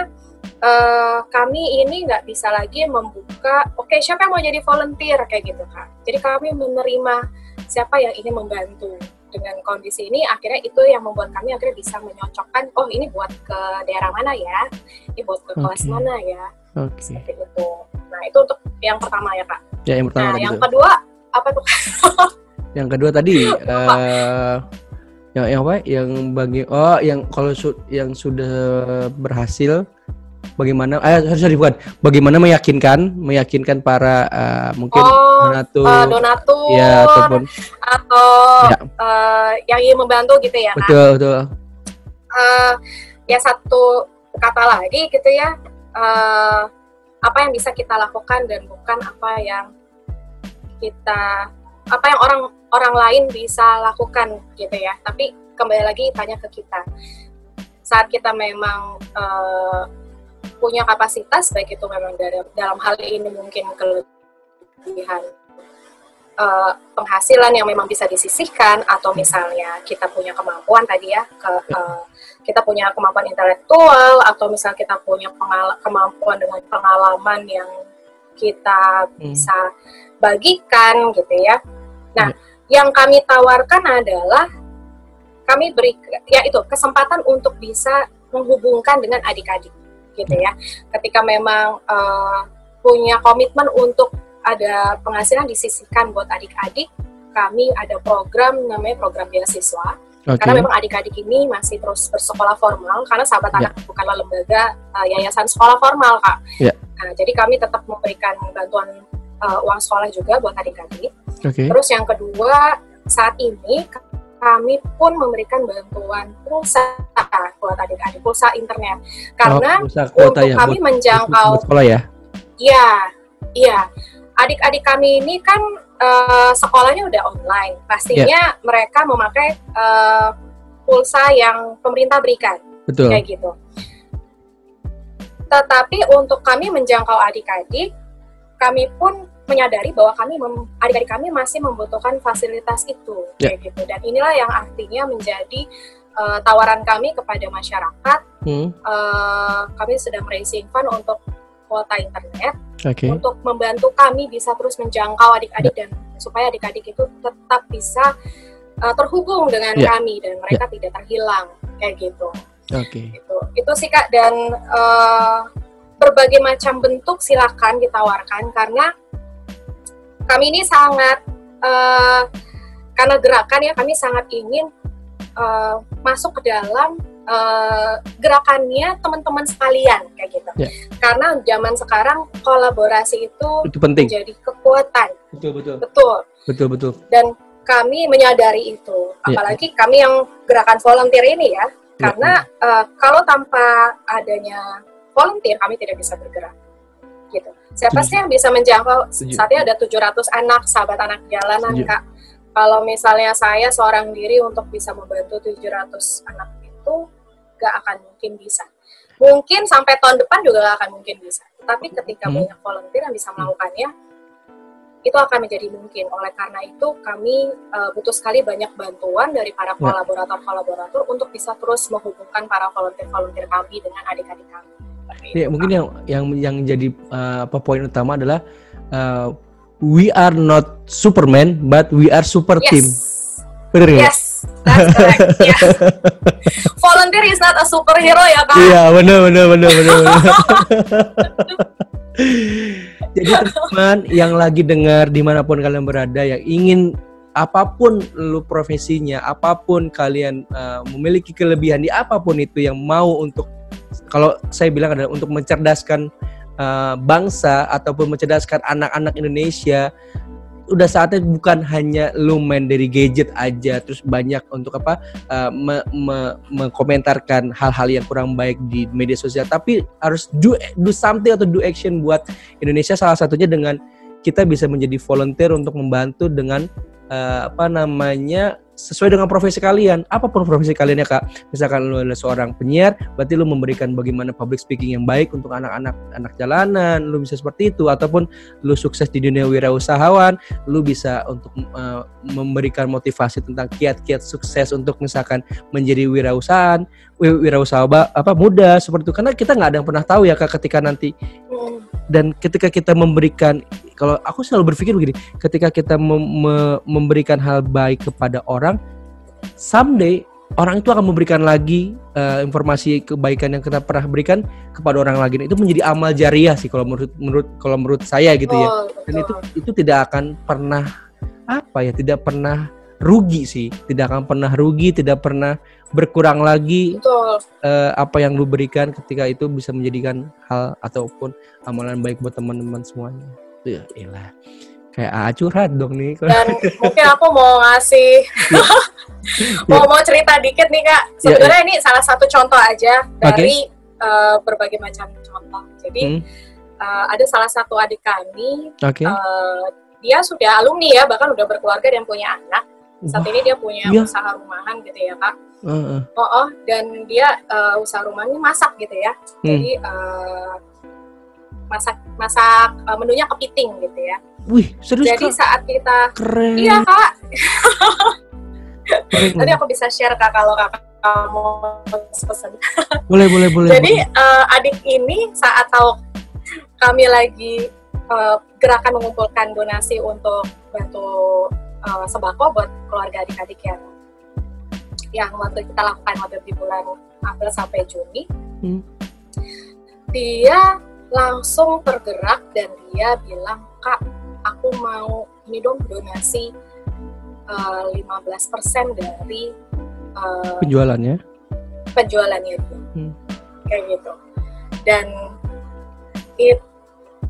eh, kami ini nggak bisa lagi membuka oke siapa yang mau jadi volunteer kayak gitu kan. Jadi kami menerima siapa yang ingin membantu dengan kondisi ini akhirnya itu yang membuat kami akhirnya bisa menyocokkan oh ini buat ke daerah mana ya ini buat ke kelas Oke. mana ya Oke. seperti itu. Nah itu untuk yang pertama ya kak. Ya yang pertama nah yang tuh. kedua apa tuh Yang kedua tadi eh yang yang apa? Yang bagi oh yang kalau su- yang sudah berhasil bagaimana eh sorry, sorry bukan. Bagaimana meyakinkan meyakinkan para eh, mungkin oh donatur eh, donatur. ya ataupun atau Ya. eh, yang ingin membantu gitu ya kan betul betul. Eh, ya satu kata lagi gitu ya eh, apa yang bisa kita lakukan dan bukan apa yang kita apa yang orang orang lain bisa lakukan gitu ya. Tapi kembali lagi tanya ke kita. Saat kita memang eh, punya kapasitas baik itu memang dari, dalam hal ini mungkin kelebihan eh, penghasilan yang memang bisa disisihkan atau misalnya kita punya kemampuan tadi ya ke eh, kita punya kemampuan intelektual atau misal kita punya pengal- kemampuan dengan pengalaman yang kita bisa bagikan gitu ya. Nah, yang kami tawarkan adalah kami beri ya itu kesempatan untuk bisa menghubungkan dengan adik-adik gitu ya. Ketika memang eh, punya komitmen untuk ada penghasilan disisihkan buat adik-adik, kami ada program namanya program beasiswa oke karena memang adik-adik ini masih terus bersekolah formal karena sahabat anak bukanlah lembaga uh, yayasan sekolah formal kak. Ya. Nah, jadi kami tetap memberikan bantuan uh, uang sekolah juga buat adik-adik. oke Terus yang kedua saat ini kami pun memberikan bantuan pulsa buat adik-adik pulsa internet karena oh, kuota untuk ya kami buat, menjangkau buat sekolah ya Iya, iya. Adik-adik kami ini kan eh, sekolahnya udah online. Pastinya Iya. mereka memakai eh, pulsa yang pemerintah berikan, betul kayak gitu. Tetapi untuk kami menjangkau adik-adik, kami pun menyadari bahwa kami adik-adik kami masih membutuhkan fasilitas itu, Ya. kayak gitu. Dan inilah yang artinya menjadi eh, tawaran kami kepada masyarakat. Hmm, Eh, kami sedang raising fund untuk kuota internet oke untuk membantu kami bisa terus menjangkau adik-adik dan supaya adik-adik itu tetap bisa uh, terhubung dengan Ya. kami dan mereka tidak terhilang kayak gitu. oke Gitu. Itu sih kak dan uh, berbagai macam bentuk silakan ditawarkan karena kami ini sangat uh, karena gerakan ya kami sangat ingin uh, masuk ke dalam uh, gerakannya teman-teman sekalian kayak gitu. Ya. Karena zaman sekarang kolaborasi itu itu penting menjadi kekuatan, betul betul betul. betul betul Dan kami menyadari itu, apalagi yeah. kami yang gerakan volunteer ini ya, iya. karena uh, kalau tanpa adanya volunteer kami tidak bisa bergerak. Gitu. Siapa sih yang bisa menjangkau? Saat ini ada 700 anak, sahabat anak jalanan, Setuju. Kak. Kalau misalnya saya seorang diri untuk bisa membantu 700 anak itu, gak akan mungkin bisa. Mungkin sampai tahun depan juga gak akan mungkin bisa. Tapi ketika hmm. banyak volunteer yang bisa melakukannya, itu akan menjadi mungkin. Oleh karena itu, kami uh, butuh sekali banyak bantuan dari para ya. kolaborator-kolaborator untuk bisa terus menghubungkan para volunteer-volunteer kami dengan adik-adik kami. Ya, mungkin yang yang yang jadi uh, apa poin utama adalah uh, we are not Superman but we are super yes. team. Benar ya? Yes. That's correct. yeah. Volunteer is not a superhero ya kak. Iya benar benar benar benar. Jadi teman yang lagi dengar di mana pun kalian berada yang ingin apa pun lu profesinya, apa pun kalian uh, memiliki kelebihan di apa pun itu yang mau untuk kalau saya bilang adalah untuk mencerdaskan uh, bangsa ataupun mencerdaskan anak-anak Indonesia udah saatnya bukan hanya lu main dari gadget aja terus banyak untuk apa uh, me, me, mengkomentarkan hal-hal yang kurang baik di media sosial tapi harus do do something atau do action buat Indonesia salah satunya dengan kita bisa menjadi volunteer untuk membantu dengan uh, apa namanya sesuai dengan profesi kalian. Apa pun profesi kalian ya kak. Misalkan lu adalah seorang penyiar berarti lu memberikan bagaimana public speaking yang baik untuk anak-anak anak jalanan. Lu bisa seperti itu. Ataupun lu sukses di dunia wirausahawan lu bisa untuk uh, memberikan motivasi tentang kiat-kiat sukses untuk misalkan menjadi wirausahaan wirausaha apa muda seperti itu. Karena kita nggak ada yang pernah tahu ya kak ketika nanti dan ketika kita memberikan kalau aku selalu berpikir begini ketika kita mem memberikan hal baik kepada orang someday orang itu akan memberikan lagi uh, informasi kebaikan yang kita pernah berikan kepada orang lagi itu menjadi amal jariah sih kalau menurut menurut kalau menurut saya gitu ya. Dan itu itu tidak akan pernah apa ya tidak pernah rugi sih. Tidak akan pernah rugi tidak pernah berkurang lagi Betul. Uh, apa yang lu berikan ketika itu bisa menjadikan hal ataupun amalan baik buat teman-teman semuanya ya ilah kayak ah, curhat dong nih dan mungkin aku mau ngasih mau mau cerita dikit nih kak iya, sebenarnya ya, ya. ini salah satu contoh aja dari okay. uh, eh, berbagai macam contoh jadi hmm. uh, ada salah satu adik kami okay. uh, dia sudah alumni ya bahkan udah berkeluarga dan punya anak saat ini dia punya yeah. usaha rumahan gitu ya kak uh, uh. oh oh dan dia uh, usaha rumahnya masak gitu ya hmm. jadi uh, masak masak uh, menunya kepiting gitu ya wih serius jadi kak? saat kita keren iya kak nanti aku bisa share kak kalau kakak mau pesen boleh boleh boleh jadi uh, adik ini saat tahu kami lagi uh, gerakan mengumpulkan donasi untuk bantu uh, sembako buat keluarga adik-adik yang yang waktu kita lakukan waktu di bulan April sampai Juni. Hmm. Dia langsung tergerak dan dia bilang, "Kak, aku mau ini dong donasi uh, eh, 15% dari uh, penjualannya." Penjualannya dia. Hmm. Kayak gitu. Dan it,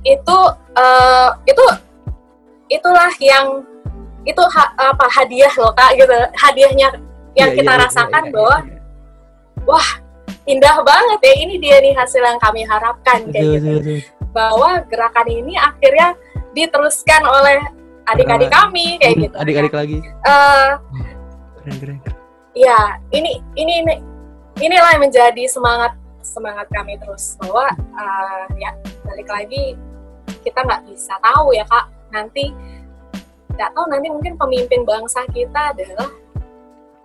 itu uh, itu itulah yang itu ha, apa hadiah loh kak gitu hadiahnya yang yeah, kita yeah, rasakan yeah, yeah, bahwa yeah. wah indah banget ya ini dia nih hasil yang kami harapkan kayak gitu. bahwa gerakan ini akhirnya diteruskan oleh adik-adik kami kayak gitu. Adik-adik lagi. Uh, keren keren ya ini ini ini inilah yang menjadi semangat semangat kami terus. Bahwa uh, ya balik lagi kita nggak bisa tahu ya kak. Nanti nggak tahu nanti mungkin pemimpin bangsa kita adalah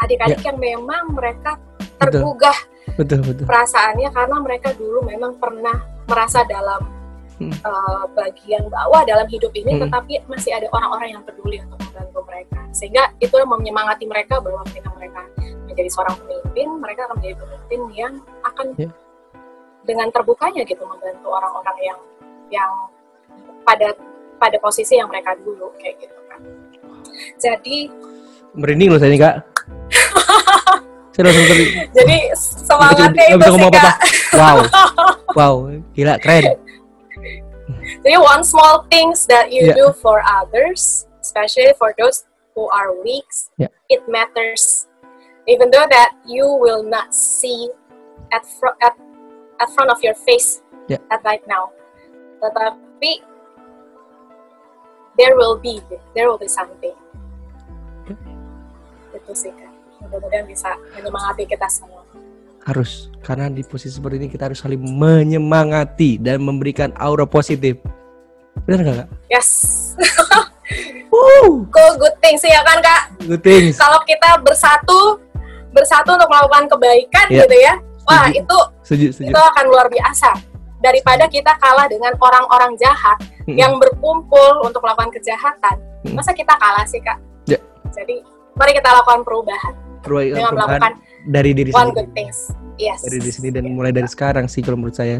adik-adik ya. yang memang mereka tergugah betul. Betul, betul. perasaannya karena mereka dulu memang pernah merasa dalam hmm. uh, bagian bawah dalam hidup ini, hmm. tetapi masih ada orang-orang yang peduli untuk membantu mereka, sehingga itu menyemangati mereka bahwa ketika mereka menjadi seorang pemimpin, mereka akan menjadi pemimpin yang akan yeah. dengan terbukanya gitu membantu orang-orang yang yang pada pada posisi yang mereka dulu kayak gitu. Jadi merinding loh saya nih kak. saya langsung ter... Jadi semangatnya itu sih apa -apa. Wow, wow, gila keren. Jadi one small things that you yeah. do for others, especially for those who are weak, Yeah. it matters. Even though that you will not see at fro- at at front of your face Yeah. at right now, tetapi there will be there will be something. Itu sih. Mudah-mudahan bisa menyemangati kita semua. Harus karena di posisi seperti ini kita harus saling menyemangati dan memberikan aura positif. Benar nggak kak? Yes. Woo, Cool good things sih ya kan kak. good things. Kalau kita bersatu bersatu untuk melakukan kebaikan Iya. gitu ya. Wah, Setuju. itu Setuju, setuju. itu akan luar biasa. Daripada kita kalah dengan orang-orang jahat Mm-mm. yang berkumpul untuk melakukan kejahatan. Mm. Masa kita kalah sih, Kak? Ya. Jadi, mari kita lakukan perubahan Perubahan- dengan melakukan dari diri one sendiri. good things. Yes. Dari diri sendiri dan mulai dari sekarang sih kalau menurut saya.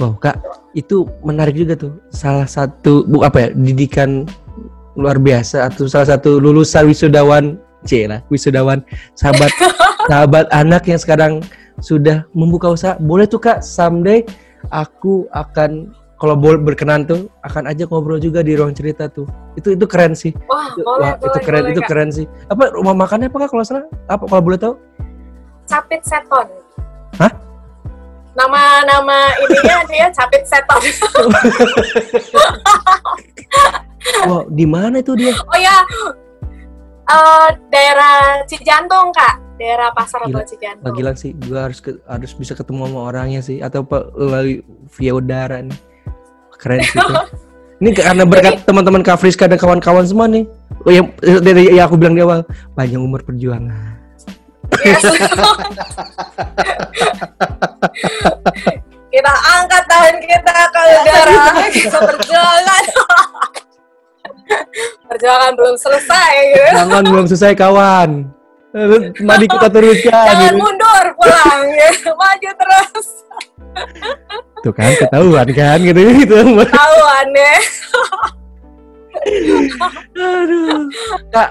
Wow, Kak, itu menarik juga tuh. Salah satu bu apa ya? Didikan luar biasa atau salah satu lulusan wisudawan C lah, wisudawan sahabat sahabat anak yang sekarang sudah membuka usaha. Boleh tuh Kak, someday aku akan kalau boleh berkenan tuh akan ajak ngobrol juga di ruang cerita tuh. Itu itu keren sih. Wah, Itu, boleh, wah, boleh, itu keren, boleh, itu Kak. keren sih. Apa rumah makannya apa Kak kalau salah? Apa kalau boleh tahu? Capit Seton. Hah? Nama-nama ininya dia Capit Seton. Wow, di mana itu dia? oh ya, eh, daerah Cijantung, Kak. Daerah Pasar Gila, Rebo Cijantung. Wah, gila sih, gua harus ke- harus bisa ketemu sama orangnya sih atau apa melalui via udara nih. Keren sih. Ini karena berkat teman-teman Kak Friska dan kawan-kawan semua nih. Oh, yang dari yang aku bilang di awal, panjang umur perjuangan. Yes. kita angkat tangan kita ke udara, kita berjalan. Perjuangan belum selesai gitu. Belum selesai kawan. Eh, Mari kita teruskan. Jangan gitu. mundur pulang ya. Maju terus. Tuh kan ketahuan kan gitu gitu. Tahuan ya. Aduh. Kak.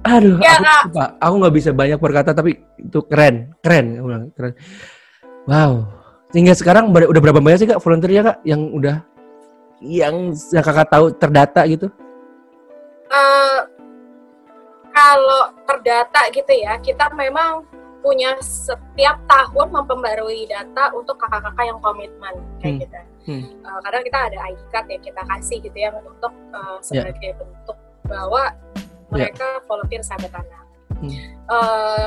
Aduh, Ya, aku, Kak. Pak, aku nggak bisa banyak berkata tapi itu keren, keren, aku bilang, keren. Wow. Hingga sekarang ber- udah berapa banyak sih Kak volunteer ya Kak yang udah yang yang Kakak tahu terdata gitu? Eh, kalau terdata gitu ya, kita memang punya setiap tahun memperbarui data untuk kakak-kakak yang komitmen kayak Hmm. gitu. Hmm. Eh, karena kita ada ID card yang kita kasih gitu ya untuk Ya. sebagai bentuk bahwa mereka volunteer sahabat anak. Hmm. Eh,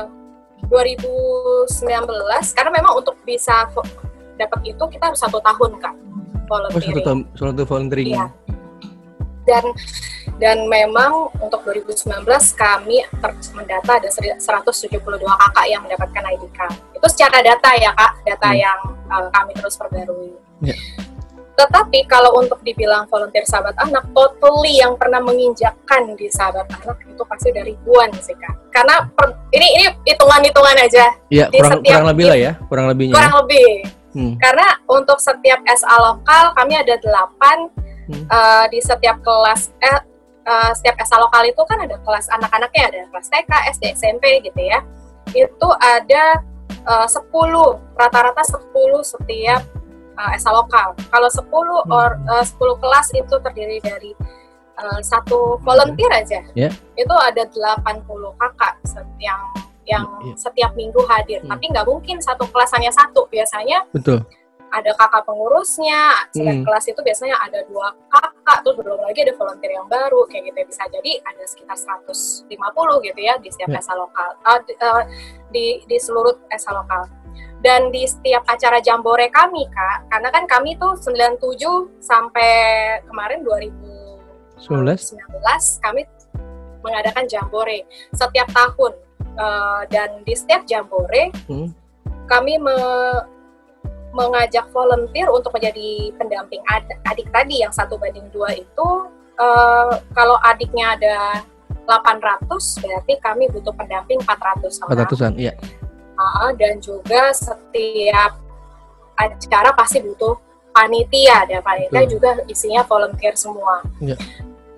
2019 karena memang untuk bisa dapat itu kita harus satu tahun kak Oh satu tahun satu volunteering. Iya. Dan dan memang untuk 2019 kami ter- mendata ada seri- 172 kakak yang mendapatkan ID card. Itu secara data ya kak, data Hmm. yang uh, kami terus perbarui. Iya. Tetapi kalau untuk dibilang volunteer sahabat anak, totally yang pernah menginjakkan di sahabat anak itu pasti dari ribuan sih kak. Karena per- ini ini hitungan-hitungan aja, Iya, kurang setiap kurang lebih lah ya, kurang lebihnya. ya. kurang lebih. Hmm. Karena untuk setiap SA lokal kami ada 8 Hmm. eh, di setiap kelas eh, eh, setiap SA lokal itu kan ada kelas anak-anaknya ada kelas TK, SD, SMP gitu ya. Itu ada eh, 10 rata-rata 10 setiap eh, SA lokal. Kalau 10 Hmm. or eh, 10 kelas itu terdiri dari eh, satu volunteer aja. Ya. Itu ada 80 kakak yang yang Iya. setiap minggu hadir. Hmm. Tapi nggak mungkin satu kelas hanya satu. Biasanya Betul. Ada kakak pengurusnya, Hmm. setiap kelas itu biasanya ada dua kakak, terus belum lagi ada volunteer yang baru, kayak gitu bisa jadi ada sekitar 150 gitu ya di setiap Ya. esa lokal, eh, di, eh, di, di seluruh esa lokal. Dan di setiap acara jambore kami, Kak, karena kan kami tuh 97 sampai kemarin 2019 19. kami mengadakan jambore setiap tahun. Eh, dan di setiap jambore Hmm. kami me- mengajak volunteer untuk menjadi pendamping ad- adik tadi yang satu banding dua itu eh, kalau adiknya ada 800 berarti kami butuh pendamping 400 orang. 400-an, iya. Ah, dan juga setiap acara pasti butuh panitia dan panitia Betul. juga isinya volunteer semua. Iya.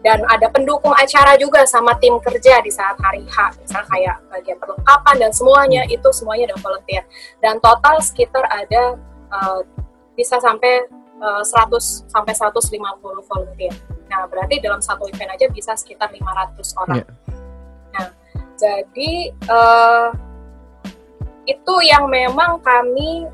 Dan ada pendukung acara juga sama tim kerja di saat hari H, misalnya kayak bagian perlengkapan dan semuanya itu semuanya ada volunteer. Dan total sekitar ada eh, bisa sampai uh, 100 sampai 150 volunteer. Nah, berarti dalam satu event aja bisa sekitar 500 orang. Yeah. Nah, jadi uh, itu yang memang kami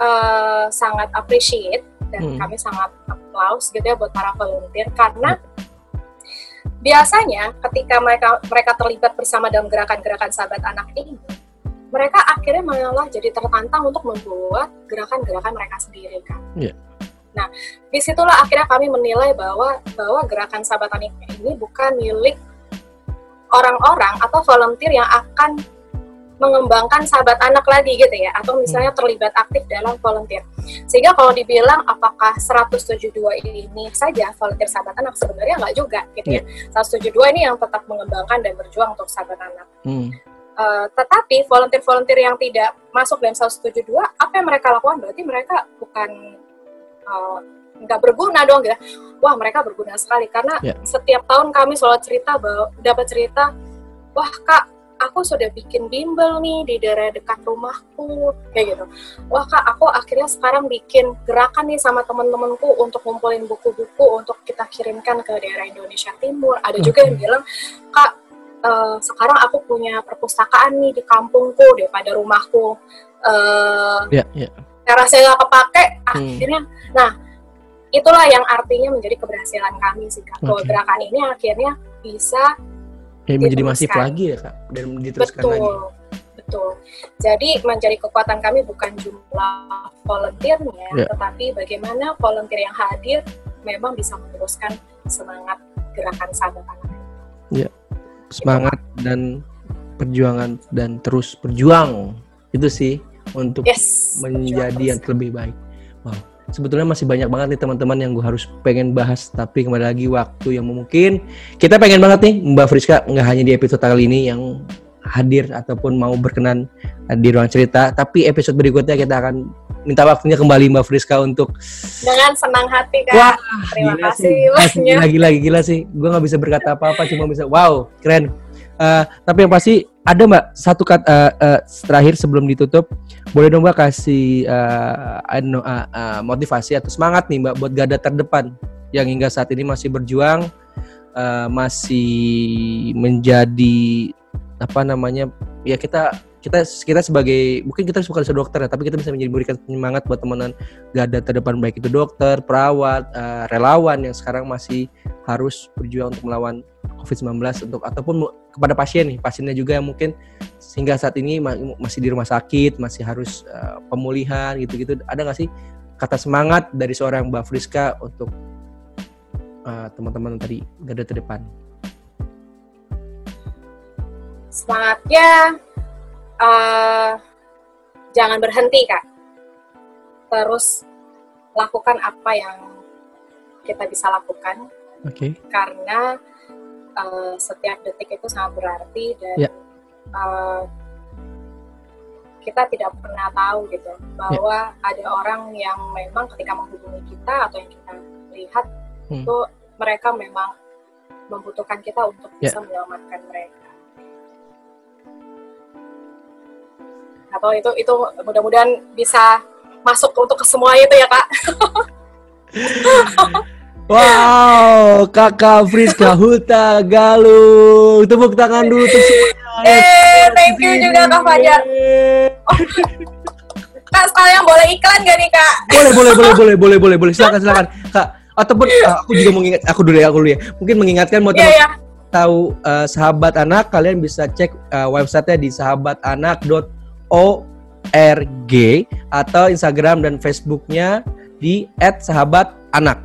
uh, sangat appreciate dan hmm. kami sangat applause gitu ya buat para volunteer karena hmm. biasanya ketika mereka mereka terlibat bersama dalam gerakan-gerakan sahabat anak ini mereka akhirnya malah jadi tertantang untuk membuat gerakan-gerakan mereka sendiri kan. Yeah. Nah, di situlah akhirnya kami menilai bahwa bahwa gerakan sahabat anak ini bukan milik orang-orang atau volunteer yang akan mengembangkan sahabat anak lagi gitu ya atau misalnya hmm. terlibat aktif dalam volunteer sehingga kalau dibilang apakah 172 ini saja volunteer sahabat anak sebenarnya nggak juga gitu ya 172 iya. ini yang tetap mengembangkan dan berjuang untuk sahabat anak hmm. Uh, tetapi volunteer-volunteer yang tidak masuk dalam 172 apa yang mereka lakukan? Berarti mereka bukan uh, nggak berguna dong gitu. Wah mereka berguna sekali. Karena yeah. setiap tahun kami selalu cerita bahwa dapat cerita wah kak aku sudah bikin bimbel nih di daerah dekat rumahku kayak gitu. Wah kak aku akhirnya sekarang bikin gerakan nih sama temen-temenku untuk ngumpulin buku-buku untuk kita kirimkan ke daerah Indonesia Timur. Ada juga yang bilang kak uh, sekarang aku punya perpustakaan nih di kampungku daripada rumahku uh, yeah, yeah. terasnya nggak kepake hmm. akhirnya nah itulah yang artinya menjadi keberhasilan kami sih kak okay. gerakan ini akhirnya bisa Ya, menjadi masif lagi ya kak dan diteruskan betul, lagi. Betul. Jadi menjadi kekuatan kami bukan jumlah volunteernya, ya. tetapi bagaimana volunteer yang hadir memang bisa meneruskan semangat gerakan sahabat anak. Ya, semangat dan perjuangan dan terus berjuang. Itu sih untuk yes, menjadi yang lebih baik. Wow. Sebetulnya masih banyak banget nih teman-teman yang gue harus pengen bahas tapi kembali lagi waktu yang mungkin kita pengen banget nih Mbak Friska nggak hanya di episode kali ini yang hadir ataupun mau berkenan di ruang cerita. Tapi episode berikutnya kita akan minta waktunya kembali Mbak Friska untuk dengan senang hati kan Wah, terima kasih banyak lagi lagi gila sih. Gue nggak bisa berkata apa-apa cuma bisa wow keren. Uh, tapi yang pasti ada mbak satu kata uh, uh, terakhir sebelum ditutup boleh dong mbak kasih uh, uh, uh, motivasi atau semangat nih mbak buat gada terdepan yang hingga saat ini masih berjuang uh, masih menjadi apa namanya ya kita kita kita sebagai mungkin kita bukan dokter ya tapi kita bisa memberikan penyemangat buat teman-teman gada terdepan baik itu dokter perawat uh, relawan yang sekarang masih harus berjuang untuk melawan COVID-19 untuk ataupun kepada pasien nih pasiennya juga yang mungkin sehingga saat ini masih di rumah sakit masih harus uh, pemulihan gitu-gitu. Ada nggak sih kata semangat dari seorang Mbak Friska untuk uh, teman-teman tadi garda terdepan semangatnya uh, jangan berhenti kak terus lakukan apa yang kita bisa lakukan okay. karena uh, setiap detik itu sangat berarti dan yeah. Ya. uh, kita tidak pernah tahu gitu bahwa yeah. ada orang yang memang ketika menghubungi kita atau yang kita lihat hmm. itu mereka memang membutuhkan kita untuk yeah. bisa menyelamatkan mereka. Atau itu itu mudah-mudahan bisa masuk untuk ke semua itu ya kak. Wow, kakak Friska Huta Galung. Tepuk tangan dulu untuk semuanya. Eh, thank you juga Kak Fajar. Oh. Kak, sekalian boleh iklan gak nih Kak? Boleh, boleh, boleh, boleh, boleh, boleh, boleh. Silakan, silakan. Kak, ataupun uh, aku juga mengingat, aku dulu ya, aku dulu ya. Mungkin mengingatkan buat yeah, yeah. tahu uh, sahabat anak, kalian bisa cek uh, websitenya di sahabatanak.org atau Instagram dan Facebooknya di @sahabatanak.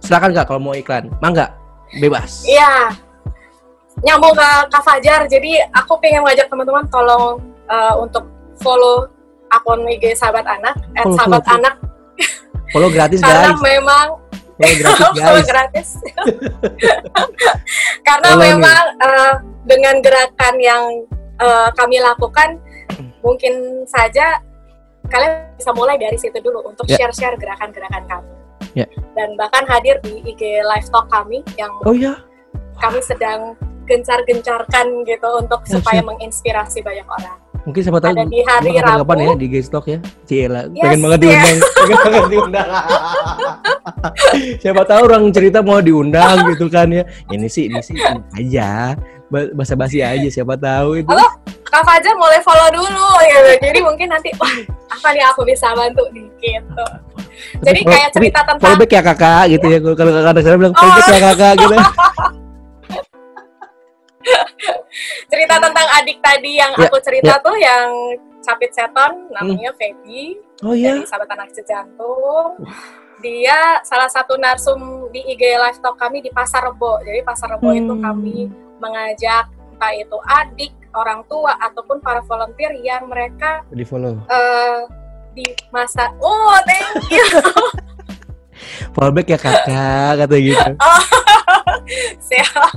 Silakan kak kalau mau iklan. Mangga, bebas. Iya. Nyambung ke Kak Fajar, jadi aku pengen ngajak teman-teman tolong uh, untuk follow akun IG Sahabat Anak, follow, Sahabat follow, Anak. Follow gratis Karena guys. memang follow gratis guys. follow gratis. Karena follow memang uh, dengan gerakan yang uh, kami lakukan, mungkin saja kalian bisa mulai dari situ dulu untuk ya. share-share yeah. gerakan-gerakan kami yeah. dan bahkan hadir di IG live talk kami yang oh ya kami sedang gencar-gencarkan gitu untuk oh, supaya menginspirasi banyak orang. Mungkin siapa tahu Ada di hari kapan-kapan Rabu. ya di Gestok ya. Ciela, Yes, pengen banget yes. diundang. pengen banget diundang. siapa tahu orang cerita mau diundang gitu kan ya. Ini sih ini sih aja. Ba- Basa-basi aja siapa tahu itu. Halo, Kak Fajar mulai follow dulu gitu. Jadi mungkin nanti wah apa nih aku bisa bantu nih gitu. Jadi kayak cerita tentang follow back ya kakak gitu ya. Kalau kalau kakak saya bilang Oh. ya kakak gitu. cerita tentang adik tadi yang Ya, aku cerita tuh yang capit seton namanya Feby Oh iya. dari sahabat anak jantung. Dia salah satu narsum di IG Live Talk kami di Pasar Rebo. Jadi Pasar Rebo itu Hmm. kami mengajak entah itu adik, orang tua ataupun para volunteer yang mereka Di follow. eh, di masa oh thank you Follow back ya kakak kata gitu. siap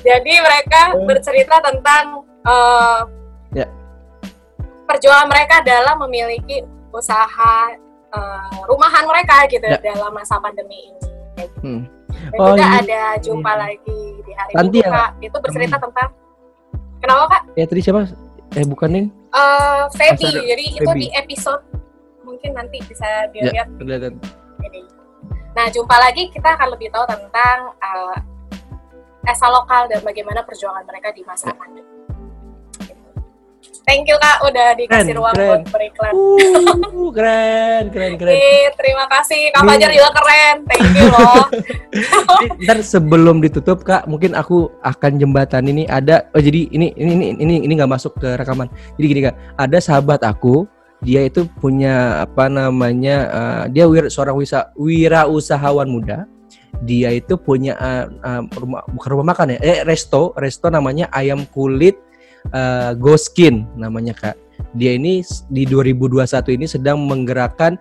jadi mereka bercerita tentang eh, Ya. perjuangan mereka dalam memiliki usaha eh, rumahan mereka gitu Ya. dalam masa pandemi ini Hmm. dan Oh, juga ini- ada jumpa lagi di hari Tanti Minggu ya, kak itu bercerita tentang kenapa kak Ya tadi siapa? Eh bukan nih. Eh, Feby jadi itu Feby. di episode mungkin nanti bisa Ya, dilihat kelihatan. ini. Nah, jumpa lagi kita akan lebih tahu tentang uh, esa lokal dan bagaimana perjuangan mereka di masa Ya. pandemi. Thank you Kak udah dikasih Keren, ruang keren. buat beriklan. Uh, keren, keren, keren. Oke, terima kasih Kak Fajar juga keren. Thank you loh. Jadi, ntar sebelum ditutup kak, mungkin aku akan jembatan ini ada. Oh jadi ini ini ini ini ini nggak masuk ke rekaman. Jadi gini kak, ada sahabat aku, dia itu punya apa namanya? eh, dia wir, seorang wisa, wirausahawan muda. Dia itu punya eh, eh, rumah bukan rumah makan ya, eh resto, resto namanya ayam kulit eh, Goskin namanya kak. Dia ini di 2021 ini sedang menggerakkan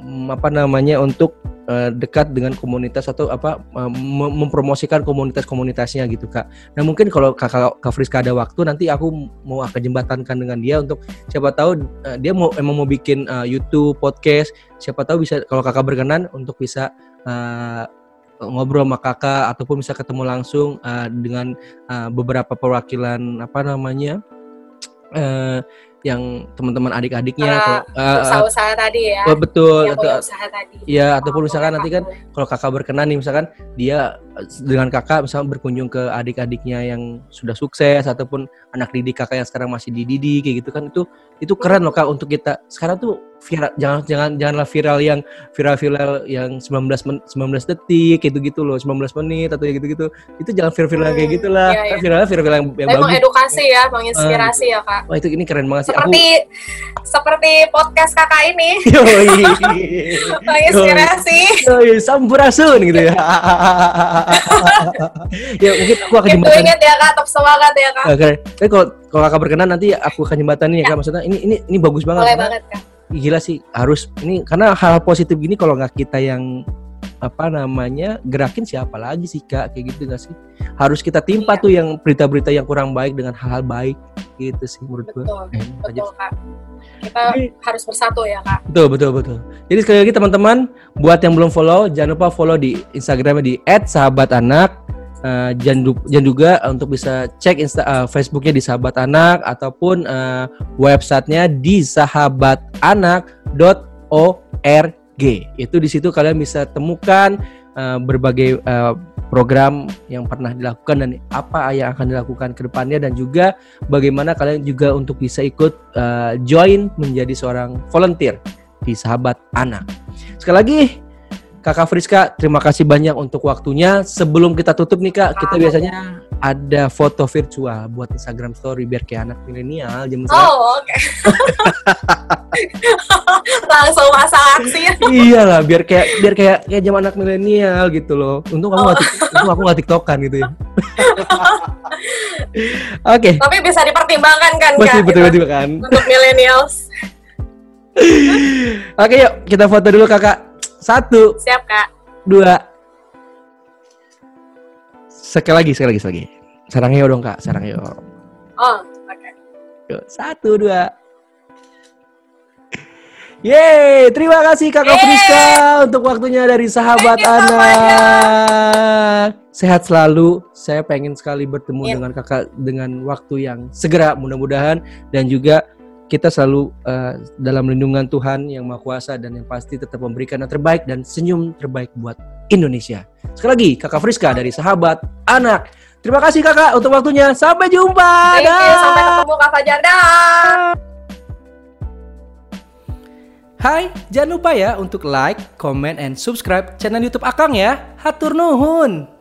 m- apa namanya untuk eh, dekat dengan komunitas atau apa mem- mempromosikan komunitas-komunitasnya gitu kak. Nah mungkin kalau kakak Kak Friska ada waktu nanti aku mau akan jembatankan dengan dia untuk siapa tahu eh, dia mau emang mau bikin eh, YouTube podcast. Siapa tahu bisa kalau kakak berkenan untuk bisa eh, ngobrol sama kakak ataupun bisa ketemu langsung eh, dengan eh, beberapa perwakilan apa namanya eh, yang teman-teman adik-adiknya Para atau, Usaha-usaha tadi ya. oh, betul atau usaha tadi. ya ataupun misalkan nanti kan kalau kakak berkenan nih misalkan dia dengan kakak misalkan berkunjung ke adik-adiknya yang sudah sukses ataupun anak didik kakak yang sekarang masih dididik kayak gitu kan itu itu keren loh kak untuk kita sekarang tuh viral jangan jangan janganlah viral yang viral viral yang 19 men, 19 detik gitu gitu loh 19 menit atau gitu gitu itu jangan viral viral kayak Hmm, gitulah iya, kan iya. viralnya viral yang, yang Tapi bagus mengedukasi ya, menginspirasi ya Kak. wah itu ini keren banget sih Seperti seperti podcast kakak ini, aku Yoi. menginspirasi. Yoi, sampurasun gitu ya. ya mungkin aku akan Itu jembatan. ingat ya Kak, tetap semangat ya Kak. Oke. Tapi kalau kalau kakak berkenan nanti aku akan jembatanin ya, kak. Maksudnya ini ini ini bagus banget. Boleh banget Kak. Gila sih harus ini karena hal positif gini kalau nggak kita yang apa namanya gerakin siapa lagi sih kak kayak gitu nggak sih harus kita timpa Iya. tuh yang berita-berita yang kurang baik dengan hal-hal baik gitu sih menurut gue Betul, Eh, aja. betul Kak. Kita Jadi- harus bersatu ya Kak. Betul, betul, betul. Jadi sekali lagi teman-teman, buat yang belum follow, jangan lupa follow di Instagramnya di @sahabatanak. Eh, jangan, jangan juga untuk bisa cek Insta, eh, Facebooknya di Sahabat Anak ataupun eh, websitenya di sahabatanak.org. Itu di situ kalian bisa temukan eh, berbagai eh, program yang pernah dilakukan dan apa yang akan dilakukan ke depannya dan juga bagaimana kalian juga untuk bisa ikut uh, join menjadi seorang volunteer di Sahabat Anak. Sekali lagi Kakak Friska, terima kasih banyak untuk waktunya. Sebelum kita tutup nih Kak, kita biasanya ada foto virtual buat Instagram story biar kayak anak milenial zaman sekarang. Oh, oke. Langsung masa aksi. Iya lah, biar kayak biar kayak kayak zaman anak milenial gitu loh. Untung aku Oh. nggak tik- untung aku nggak tiktokan gitu ya. Oke, Tapi bisa dipertimbangkan kan masih Kak? betul-betul kan. itu Untuk millennials. Oke yuk, kita foto dulu kakak. Satu, Siap Kak. dua. Sekali lagi, sekali lagi, sekali lagi. Sarang yuk dong kak, sarang yuk. Oh, oke. Yuk, satu, dua. Yeay, terima kasih kakak Yeay. Friska untuk waktunya dari sahabat Thank anak. sehat selalu. Saya pengen sekali bertemu yeah. dengan kakak dengan waktu yang segera mudah-mudahan dan juga kita selalu uh, dalam lindungan Tuhan yang Maha Kuasa dan yang pasti tetap memberikan yang terbaik dan senyum terbaik buat Indonesia. Sekali lagi, Kakak Friska dari Sahabat Anak. Terima kasih Kakak untuk waktunya. Sampai jumpa. Thank you. Sampai ketemu Kak Fajar. Hai, jangan lupa ya untuk like, comment, and subscribe channel YouTube Akang ya. Hatur nuhun.